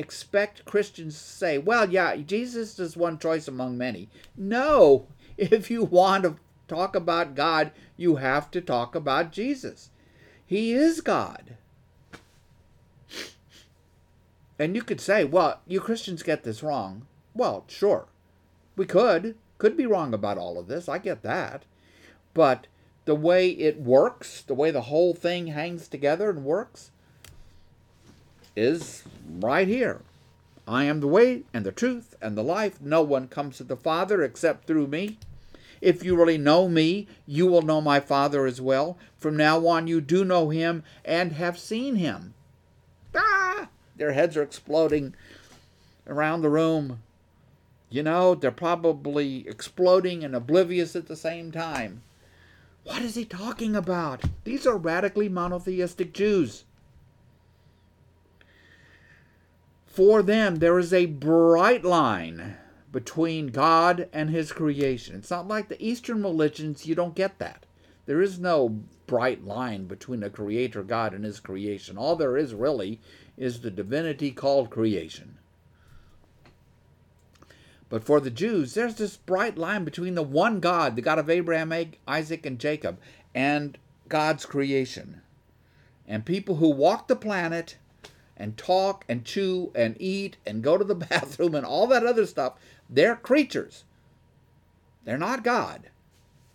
expect Christians to say, well, yeah, Jesus is one choice among many. No, [LAUGHS] if you want to talk about God, you have to talk about Jesus. He is God. And you could say, well, you Christians get this wrong. Well, sure. We could. Could be wrong about all of this. I get that. But the way it works, the way the whole thing hangs together and works, is right here. I am the way and the truth and the life. No one comes to the Father except through me. If you really know me, you will know my Father as well. From now on, you do know him and have seen him. Ah! Their heads are exploding around the room. You know, they're probably exploding and oblivious at the same time. What is he talking about? These are radically monotheistic Jews. For them, there is a bright line between God and His creation. It's not like the Eastern religions, you don't get that. There is no bright line between a creator God and His creation. All there is really is the divinity called creation. But for the Jews, there's this bright line between the one God, the God of Abraham, Isaac, and Jacob, and God's creation. And people who walk the planet and talk and chew and eat and go to the [LAUGHS] bathroom and all that other stuff, they're creatures. They're not God.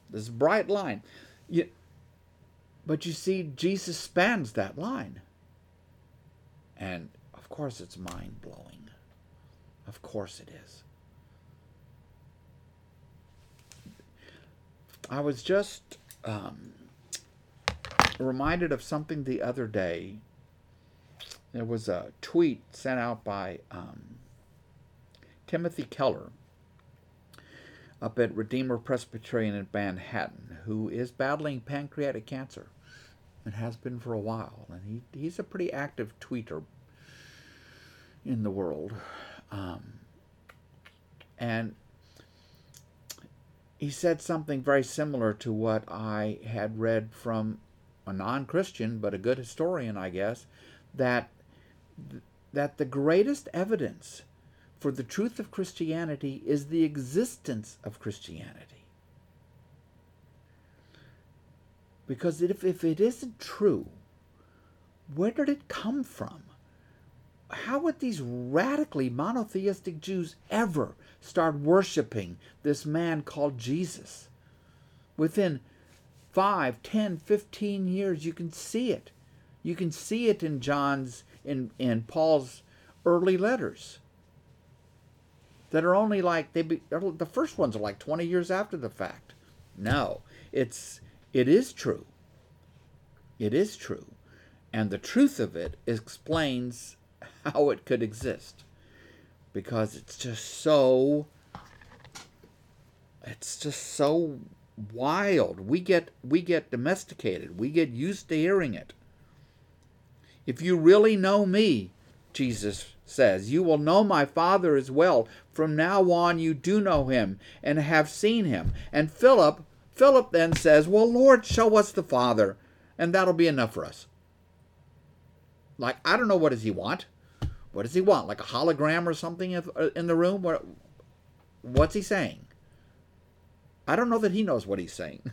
This bright line. You, but you see, Jesus spans that line. And of course, it's mind blowing. Of course, it is. I was just um, reminded of something the other day there was a tweet sent out by um, Timothy Keller up at Redeemer Presbyterian in Manhattan, who is battling pancreatic cancer and has been for a while. And he, he's a pretty active tweeter in the world. Um, and he said something very similar to what I had read from a non Christian, but a good historian, I guess, that that the greatest evidence for the truth of Christianity is the existence of Christianity. Because if, if it isn't true, where did it come from? How would these radically monotheistic Jews ever start worshiping this man called Jesus? Within 5, 10, 15 years, you can see it. You can see it in John's in, in Paul's early letters. that are only like they be, the first ones are like 20 years after the fact. No, it's it is true. It is true. And the truth of it explains how it could exist. Because it's just so it's just so wild. We get we get domesticated. We get used to hearing it. If you really know me, Jesus says, you will know my Father as well. From now on you do know him and have seen him. And Philip Philip then says, "Well, Lord, show us the Father, and that'll be enough for us." Like I don't know what does he want? What does he want? Like a hologram or something uh, in the room? What what's he saying? I don't know that he knows what he's saying.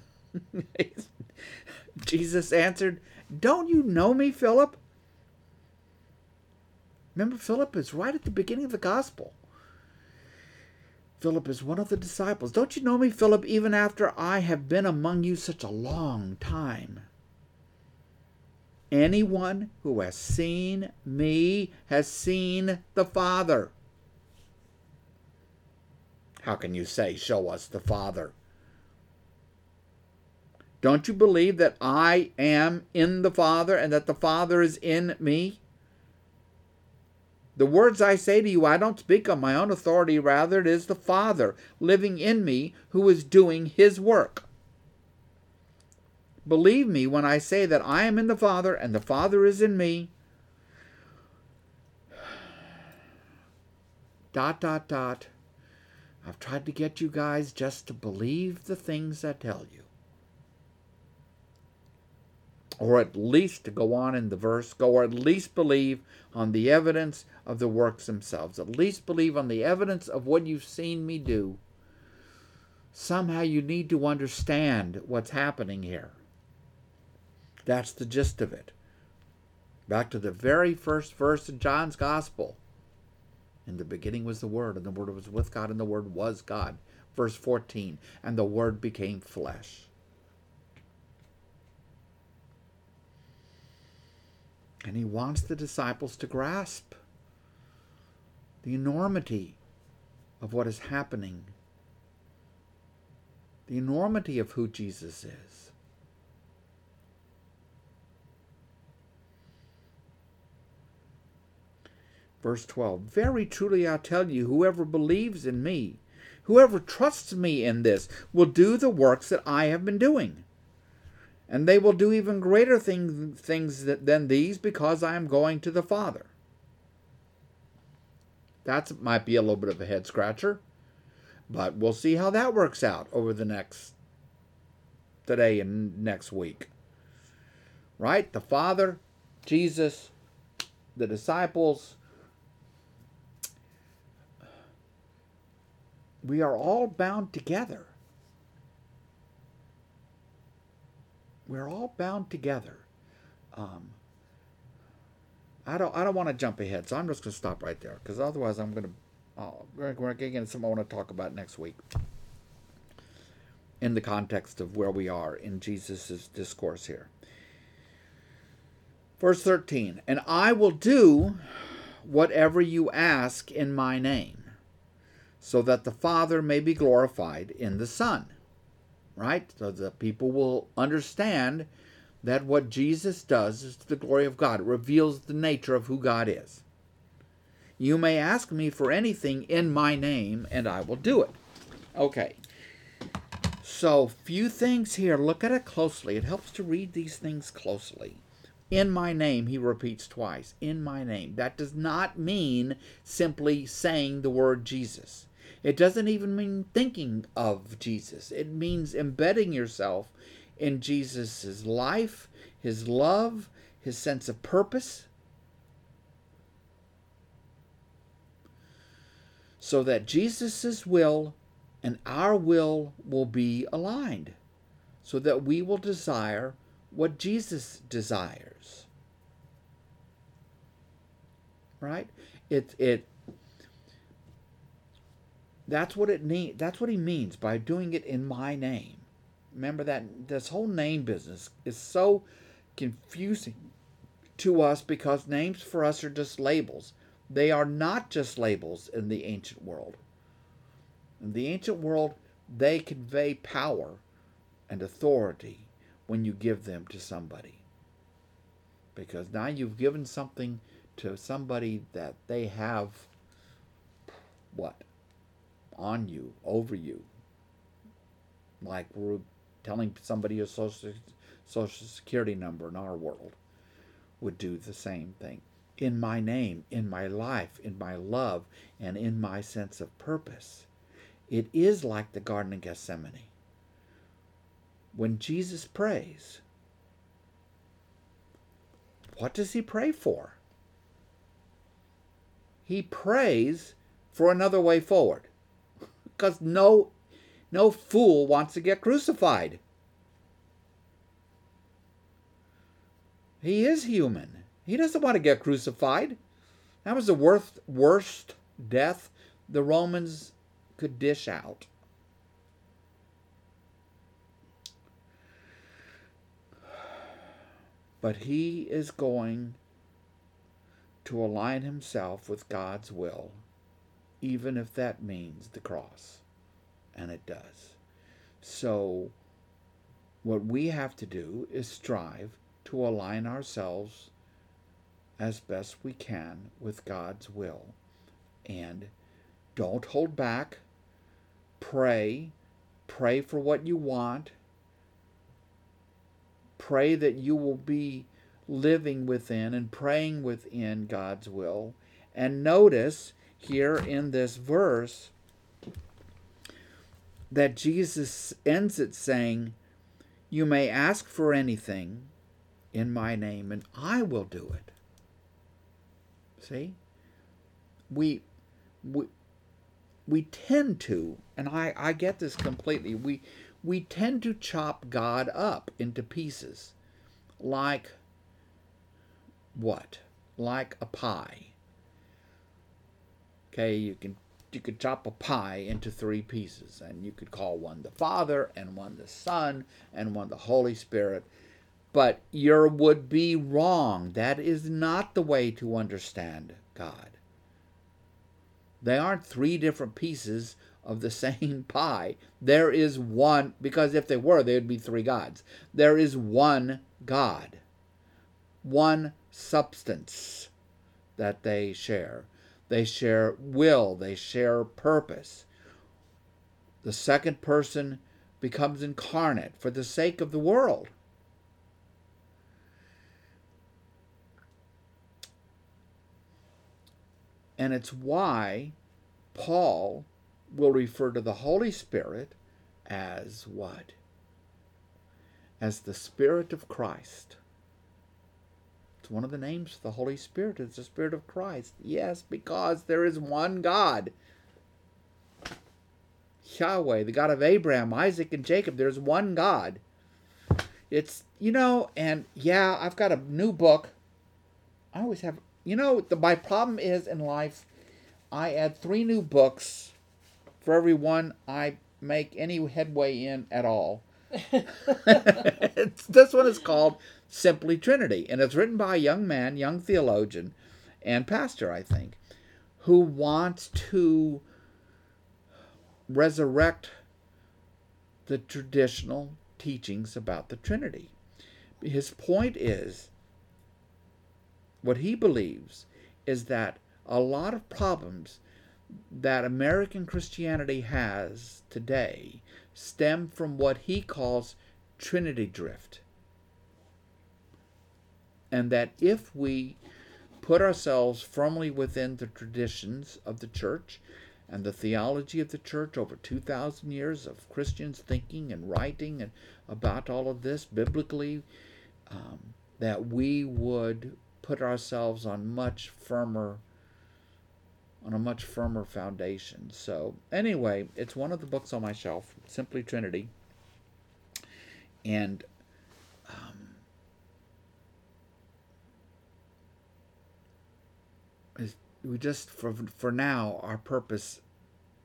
[LAUGHS] Jesus answered, Don't you know me, Philip? Remember, Philip is right at the beginning of the gospel. Philip is one of the disciples. Don't you know me, Philip, even after I have been among you such a long time? Anyone who has seen me has seen the Father. How can you say, Show us the Father? Don't you believe that I am in the Father and that the Father is in me? The words I say to you, I don't speak on my own authority, rather, it is the Father living in me who is doing his work. Believe me when I say that I am in the Father and the Father is in me. [SIGHS] Dot, dot, dot. I've tried to get you guys just to believe the things I tell you or at least to go on in the verse, go or at least believe on the evidence of the works themselves, at least believe on the evidence of what you've seen me do. Somehow you need to understand what's happening here. That's the gist of it. Back to the very first verse in John's Gospel. In the beginning was the Word, and the Word was with God, and the Word was God. Verse 14, and the Word became flesh. And he wants the disciples to grasp the enormity of what is happening, the enormity of who Jesus is. Verse 12 Very truly I tell you, whoever believes in me, whoever trusts me in this, will do the works that I have been doing and they will do even greater thing, things than these because I am going to the Father. That might be a little bit of a head scratcher, but we'll see how that works out over the next today and next week. Right? The Father, Jesus, the disciples, we are all bound together. we're all bound together. Um, I don't I don't want to jump ahead, so I'm just going to stop right there because otherwise I'm going to oh, uh, we're going to get into something I want to talk about next week in the context of where we are in Jesus' discourse here. Verse 13, and I will do whatever you ask in my name, so that the Father may be glorified in the Son right? So the people will understand that what Jesus does is to the glory of God. It reveals the nature of who God is. You may ask me for anything in my name, and I will do it. Okay. So, few things here. Look at it closely. It helps to read these things closely. In my name, he repeats twice. In my name. That does not mean simply saying the word Jesus. It doesn't even mean thinking of Jesus, it means embedding yourself in Jesus' life, his love, his sense of purpose. So that Jesus' will and our will will be aligned, so that we will desire what Jesus desires. Right? It, it that's what it need. That's what he means by doing it in my name. Remember that this whole name business is so confusing to us because names for us are just labels. They are not just labels in the ancient world. In the ancient world, they convey power and authority when you give them to somebody. Because now you've given something to somebody that they have what? On you, over you. Like we're telling somebody a social, social security number in our world would do the same thing. In my name, in my life, in my love, and in my sense of purpose. It is like the Garden of Gethsemane. When Jesus prays, what does he pray for? He prays for another way forward. [LAUGHS] Because no no fool wants to get crucified. He is human. He doesn't want to get crucified. That was the worst, worst death the Romans could dish out. But he is going to align himself with God's will, even if that means the cross. And it does. So, what we have to do is strive to align ourselves as best we can with God's will. And don't hold back. Pray. Pray for what you want. Pray that you will be living within and praying within God's will. And notice here in this verse that Jesus ends it saying, You may ask for anything in my name, and I will do it. See? We we we tend to, and I, I get this completely, we we tend to chop God up into pieces like what? Like a pie. Okay, you can you could chop a pie into three pieces, and you could call one the Father, and one the Son, and one the Holy Spirit. But you would be wrong. That is not the way to understand God. They aren't three different pieces of the [LAUGHS] same pie. There is one, because if they were, there would be three gods. There is one God, one substance that they share. They share will, they share purpose. The second person becomes incarnate for the sake of the world. And it's why Paul will refer to the Holy Spirit as what? As the Spirit of Christ. It's one of the names of the Holy Spirit. It's the Spirit of Christ. Yes, because there is one God. Yahweh, the God of Abraham, Isaac, and Jacob. There's one God. It's, you know, and yeah, I've got a new book. I always have, you know, the, my problem is in life, I add three new books for every one I make any headway in at all. [LAUGHS] [LAUGHS] this one is called Simply Trinity, and it's written by a young man, young theologian, and pastor, I think, who wants to resurrect the traditional teachings about the Trinity. His point is what he believes is that a lot of problems that American Christianity has today stem from what he calls Trinity drift. And that if we put ourselves firmly within the traditions of the church and the theology of the church over 2,000 years of Christians thinking and writing and about all of this biblically, um, that we would put ourselves on much firmer on a much firmer foundation. So, anyway, it's one of the books on my shelf, Simply Trinity. And we just, for, for now, our purpose,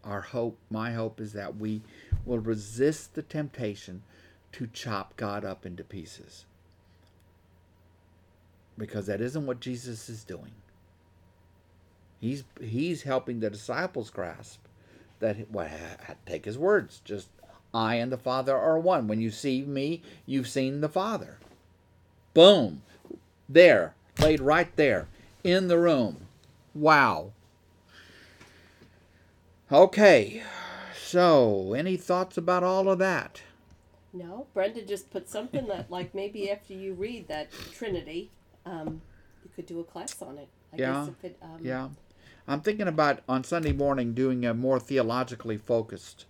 our hope, my hope is that we will resist the temptation to chop God up into pieces. Because that isn't what Jesus is doing. He's he's helping the disciples grasp that well, take his words. Just I and the Father are one. When you see me, you've seen the Father. Boom. There, laid right there in the room. Wow. Okay. So, any thoughts about all of that? No, Brenda just put something that, like, maybe after you read that Trinity, um, you could do a class on it. I Yeah, guess if it, um, Yeah. I'm thinking about on Sunday morning doing a more theologically focused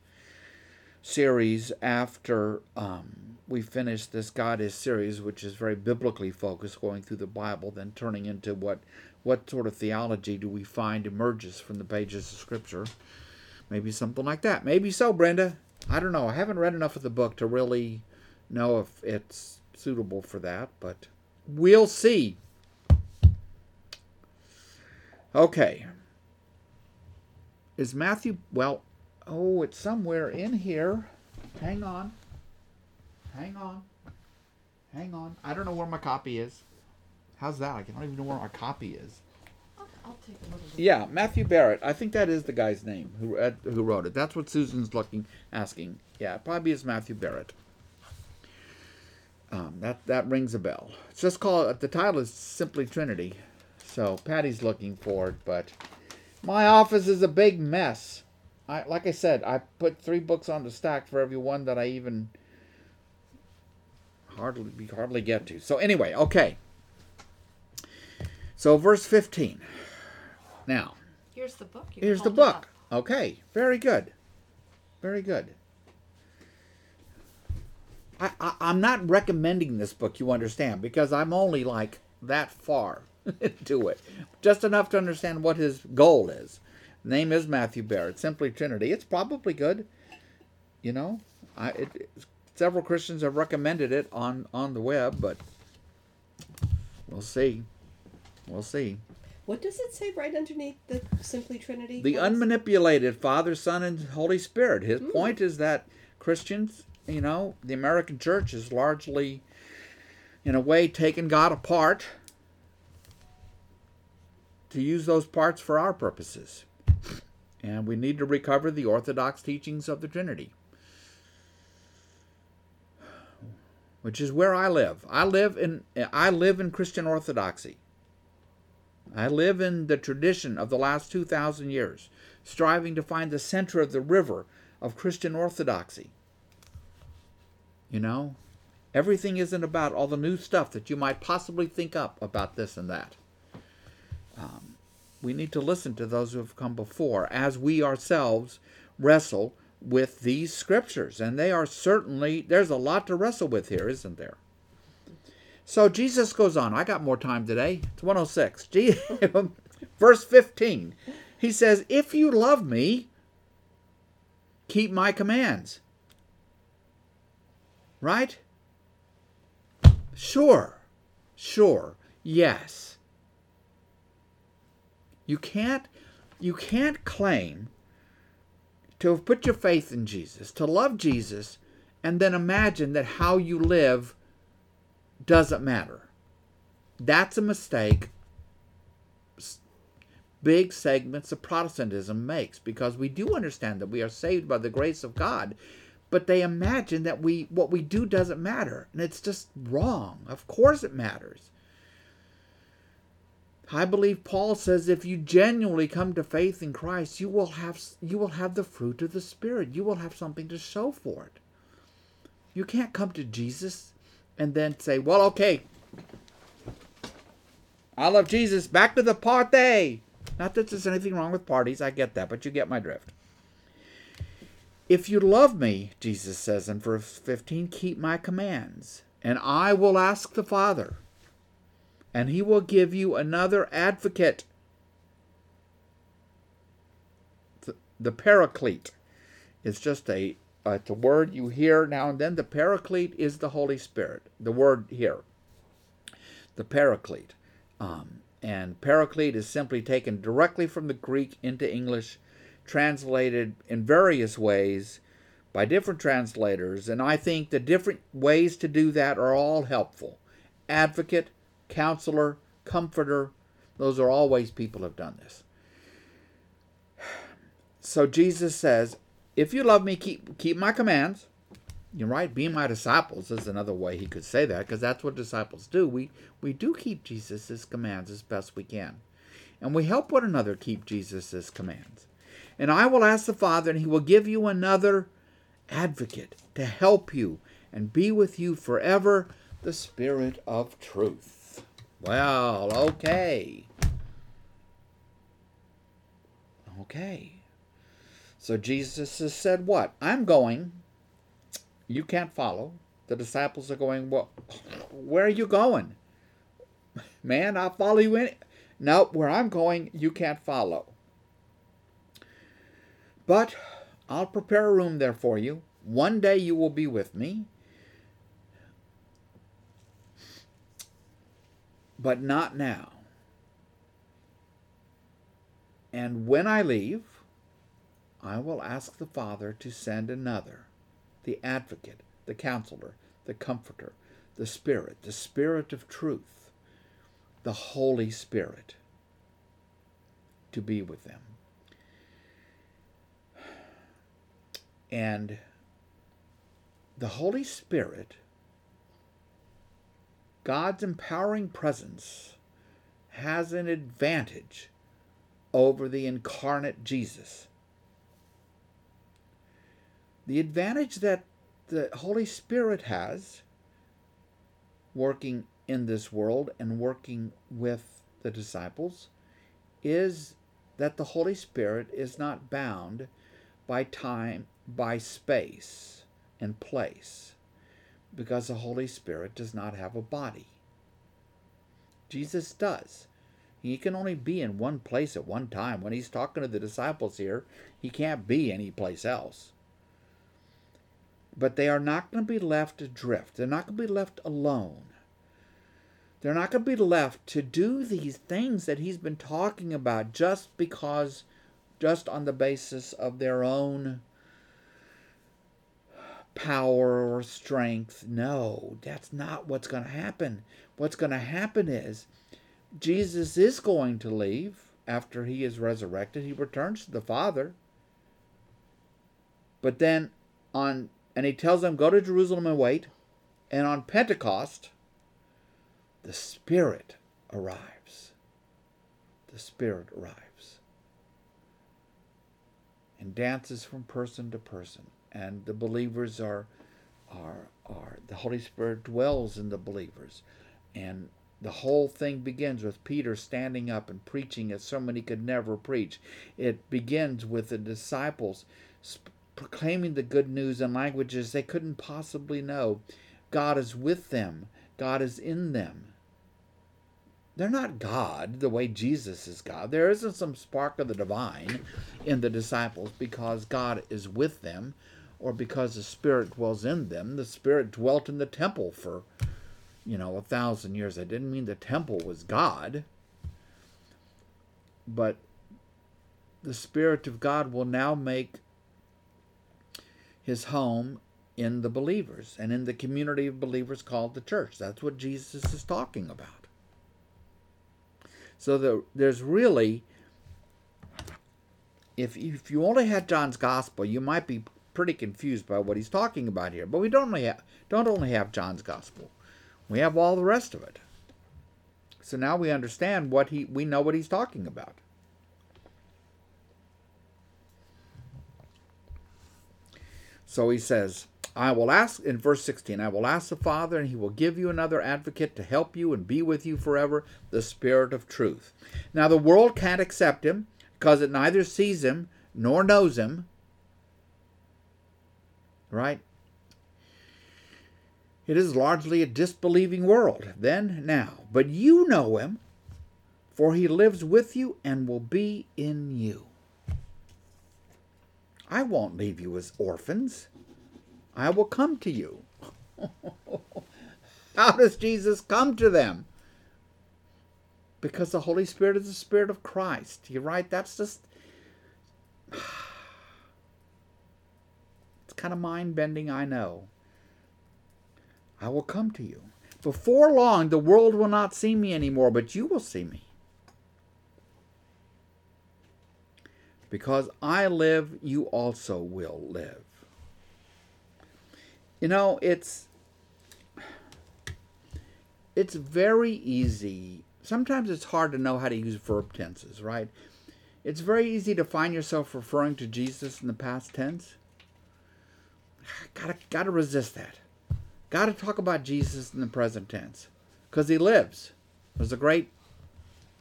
series after um, we finish this God is series, which is very biblically focused, going through the Bible, then turning into what what sort of theology do we find emerges from the pages of Scripture. Maybe something like that. Maybe so, Brenda. I don't know. I haven't read enough of the book to really know if it's suitable for that, but we'll see. Okay. Is Matthew, well, oh, it's somewhere in here. Hang on. Hang on. Hang on. I don't know where my copy is. How's that? I don't even know where my copy is. I'll, I'll take a little bit. Yeah, Matthew Barrett. I think that is the guy's name who uh, who wrote it. That's what Susan's looking asking. Yeah, it probably is Matthew Barrett. Um, that that rings a bell. It's just called the title is simply Trinity. So Patty's looking for it, but my office is a big mess. I like I said, I put three books on the stack for every one that I even hardly hardly get to. So anyway, okay. So verse fifteen. Now, Here's the book. You Here's the hold it up. book. Okay, very good. Very good. I, I, I'm not recommending this book, you understand, because I'm only like that far [LAUGHS] into it. Just enough to understand what his goal is. Name is Matthew Barrett, Simply Trinity. It's probably good. You know, I, it, several Christians have recommended it on, on the web, but we'll see. We'll see. What does it say right underneath the Simply Trinity? The class? unmanipulated Father, Son, and Holy Spirit. His hmm. point is that Christians, you know, the American church is largely, in a way, taken God apart to use those parts for our purposes. And we need to recover the orthodox teachings of the Trinity. Which is where I live. I live in I live in Christian orthodoxy. I live in the tradition of the last 2,000 years, striving to find the center of the river of Christian orthodoxy. You know, everything isn't about all the new stuff that you might possibly think up about this and that. Um, we need to listen to those who have come before as we ourselves wrestle with these scriptures. And they are certainly, there's a lot to wrestle with here, isn't there? So Jesus goes on. I got more time today. It's 106. Je- [LAUGHS] Verse 15. He says, If you love me, keep my commands. Right? Sure. Sure. Yes. You can't you can't claim to have put your faith in Jesus, to love Jesus, and then imagine that how you live doesn't matter. That's a mistake big segments of Protestantism makes because we do understand that we are saved by the grace of God, but they imagine that we what we do doesn't matter, and it's just wrong. Of course it matters. I believe Paul says if you genuinely come to faith in Christ, you will have you will have the fruit of the spirit. You will have something to show for it. You can't come to Jesus and then say, "Well, okay, I love Jesus. Back to the party." Not that there's anything wrong with parties, I get that, but you get my drift. If you love me, Jesus says in verse 15, keep my commands, and I will ask the Father, and he will give you another advocate, the, paraclete. It's just a it's a word you hear now and then. The paraclete is the Holy Spirit. The word here, the paraclete. Um, and paraclete is simply taken directly from the Greek into English, translated in various ways by different translators. And I think the different ways to do that are all helpful. Advocate, counselor, comforter, those are always people have done this. so Jesus says, if you love me, keep keep my commands. You're right, be my disciples is another way he could say that, because that's what disciples do. We we do keep Jesus' commands as best we can. And we help one another keep Jesus' commands. And I will ask the Father, and he will give you another advocate to help you and be with you forever, the Spirit of truth. Well, okay. Okay. So Jesus has said, What? I'm going. You can't follow. The disciples are going, Well, where are you going? [LAUGHS] Man, I'll follow you in. No, where I'm going, you can't follow. But I'll prepare a room there for you. One day you will be with me. But not now. And when I leave, I will ask the Father to send another, the advocate, the counselor, the comforter, the Spirit, the Spirit of truth, the Holy Spirit, to be with them. And the Holy Spirit, God's empowering presence, has an advantage over the incarnate Jesus. The advantage that the Holy Spirit has working in this world and working with the disciples is that the Holy Spirit is not bound by time, by space and place, because the Holy Spirit does not have a body. Jesus does. He can only be in one place at one time. When he's talking to the disciples here, he can't be any place else. But they are not going to be left adrift. They're not going to be left alone. They're not going to be left to do these things that he's been talking about just because, just on the basis of their own power or strength. No, that's not what's going to happen. What's going to happen is Jesus is going to leave after he is resurrected. He returns to the Father. But then on and he tells them go to Jerusalem and wait. And on Pentecost the Spirit arrives. The Spirit arrives. And dances from person to person. And the believers are are are the Holy Spirit dwells in the believers. And the whole thing begins with Peter standing up and preaching as so many could never preach. It begins with the disciples proclaiming the good news in languages they couldn't possibly know. God is with them, God is in them. They're not God the way Jesus is God. There isn't some spark of the divine in the disciples because God is with them or because the Spirit dwells in them. The Spirit dwelt in the temple for you know, a thousand years. I didn't mean the temple was God, but the Spirit of God will now make his home in the believers and in the community of believers called the church. That's what Jesus is talking about. So the, there's really, if, if you only had John's gospel, you might be pretty confused by what he's talking about here. But we don't only have, don't only have John's gospel. We have all the rest of it. So now we understand what he we know what he's talking about. So he says, I will ask in verse 16, I will ask the Father, and he will give you another advocate to help you and be with you forever, the Spirit of truth. Now the world can't accept him because it neither sees him nor knows him. Right? It is largely a disbelieving world, then, now. But you know him, for he lives with you and will be in you. I won't leave you as orphans. I will come to you. [LAUGHS] How does Jesus come to them? Because the Holy Spirit is the Spirit of Christ. You're right, that's just. Kind of mind bending, I know. I will come to you. Before long, the world will not see me anymore, but you will see me. Because I live, you also will live. You know, it's it's very easy. Sometimes it's hard to know how to use verb tenses, right? It's very easy to find yourself referring to Jesus in the past tense. Gotta gotta resist that. Gotta talk about Jesus in the present tense. Because he lives. There's a great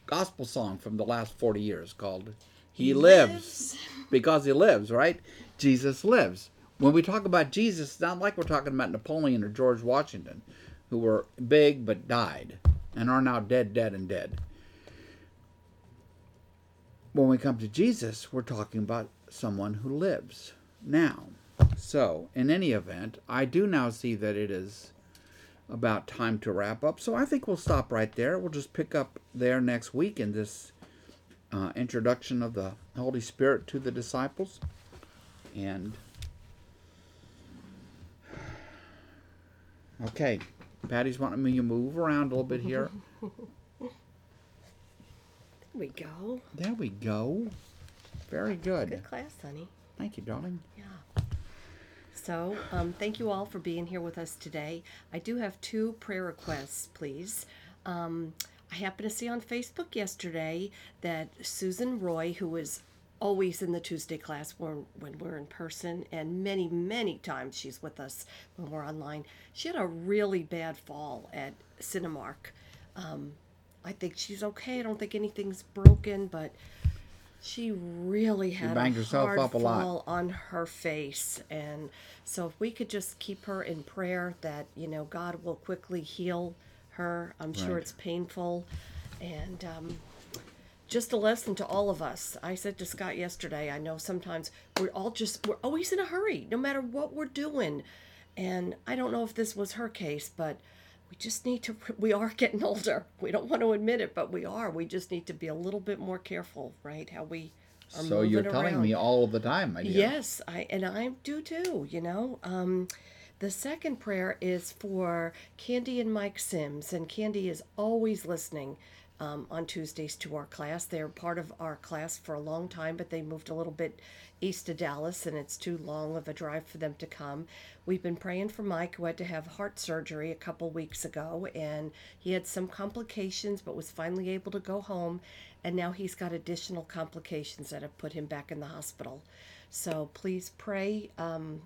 gospel song from the last 40 years called He, lives. [LAUGHS] Because he lives, right? Jesus lives. When we talk about Jesus, it's not like we're talking about Napoleon or George Washington, who were big but died and are now dead, dead, and dead. When we come to Jesus, we're talking about someone who lives now. So, in any event, I do now see that it is about time to wrap up. So I think we'll stop right there. We'll just pick up there next week in this uh, introduction of the Holy Spirit to the disciples. And [SIGHS] okay, Patty's wanting me to move around a little bit here. [LAUGHS] There we go. There we go. Very good. Good class, honey. Thank you, darling. Yeah. So, um, thank you all for being here with us today. I do have two prayer requests, please. Um, I happened to see on Facebook yesterday that Susan Roy, who is always in the Tuesday class when, when we're in person, and many, many times she's with us when we're online, she had a really bad fall at Cinemark. Um, I think she's okay. I don't think anything's broken, but she really had banged a herself hard up a lot. on her face, and so if we could just keep her in prayer that you know God will quickly heal her. I'm sure Right. it's painful, and um, just a lesson to all of us. I said to Scott yesterday, I know sometimes we're all just, we're always in a hurry, no matter what we're doing. And I don't know if this was her case, but we just need to, we are getting older. We don't want to admit it, but we are. We just need to be a little bit more careful, right? How we are moving. So you're telling around. me all of the time, my dear. Yes, I and I do too. You know, um, the second prayer is for Candy and Mike Sims, and Candy is always listening um, on Tuesdays to our class. They're part of our class for a long time, but they moved a little bit east of Dallas, and it's too long of a drive for them to come. We've been praying for Mike, who had to have heart surgery a couple weeks ago, and he had some complications, but was finally able to go home. And now he's got additional complications that have put him back in the hospital. So please pray um,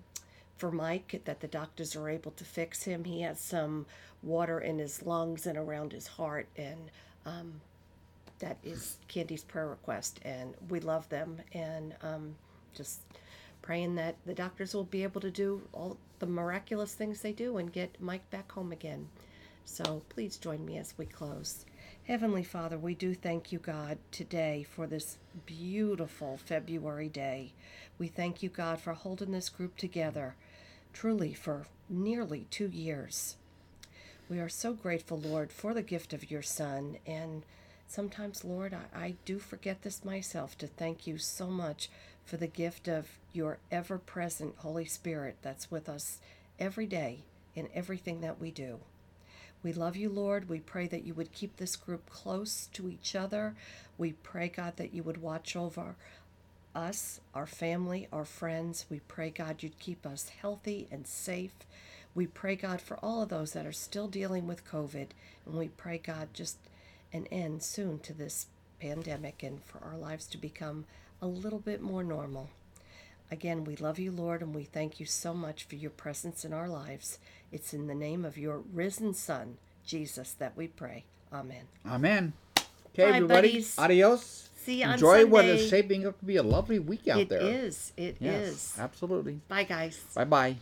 for Mike that the doctors are able to fix him. He has some water in his lungs and around his heart, and um, that is Candy's prayer request. And we love them, and um, just praying that the doctors will be able to do all the miraculous things they do and get Mike back home again. So please join me as we close. Heavenly Father, we do thank you, God, today for this beautiful February day. We thank you, God, for holding this group together truly for nearly two years. We are so grateful, Lord, for the gift of your Son. And sometimes, Lord, I, I do forget this myself to thank you so much for the gift of your ever present Holy Spirit that's with us every day in everything that we do. We love you, Lord. We pray that you would keep this group close to each other. We pray, God, that you would watch over us, our family, our friends. We pray, God, you'd keep us healthy and safe. We pray, God, for all of those that are still dealing with COVID. And we pray, God, just an end soon to this pandemic and for our lives to become a little bit more normal. Again, we love you, Lord, and we thank you so much for your presence in our lives. It's in the name of your risen Son, Jesus, that we pray. Amen. Amen. Okay, Bye, everybody. buddies. Adios. See you on Enjoy what Sunday. shaping up to be a lovely week out It there. is. It is. yes, absolutely. Bye, guys. Bye bye.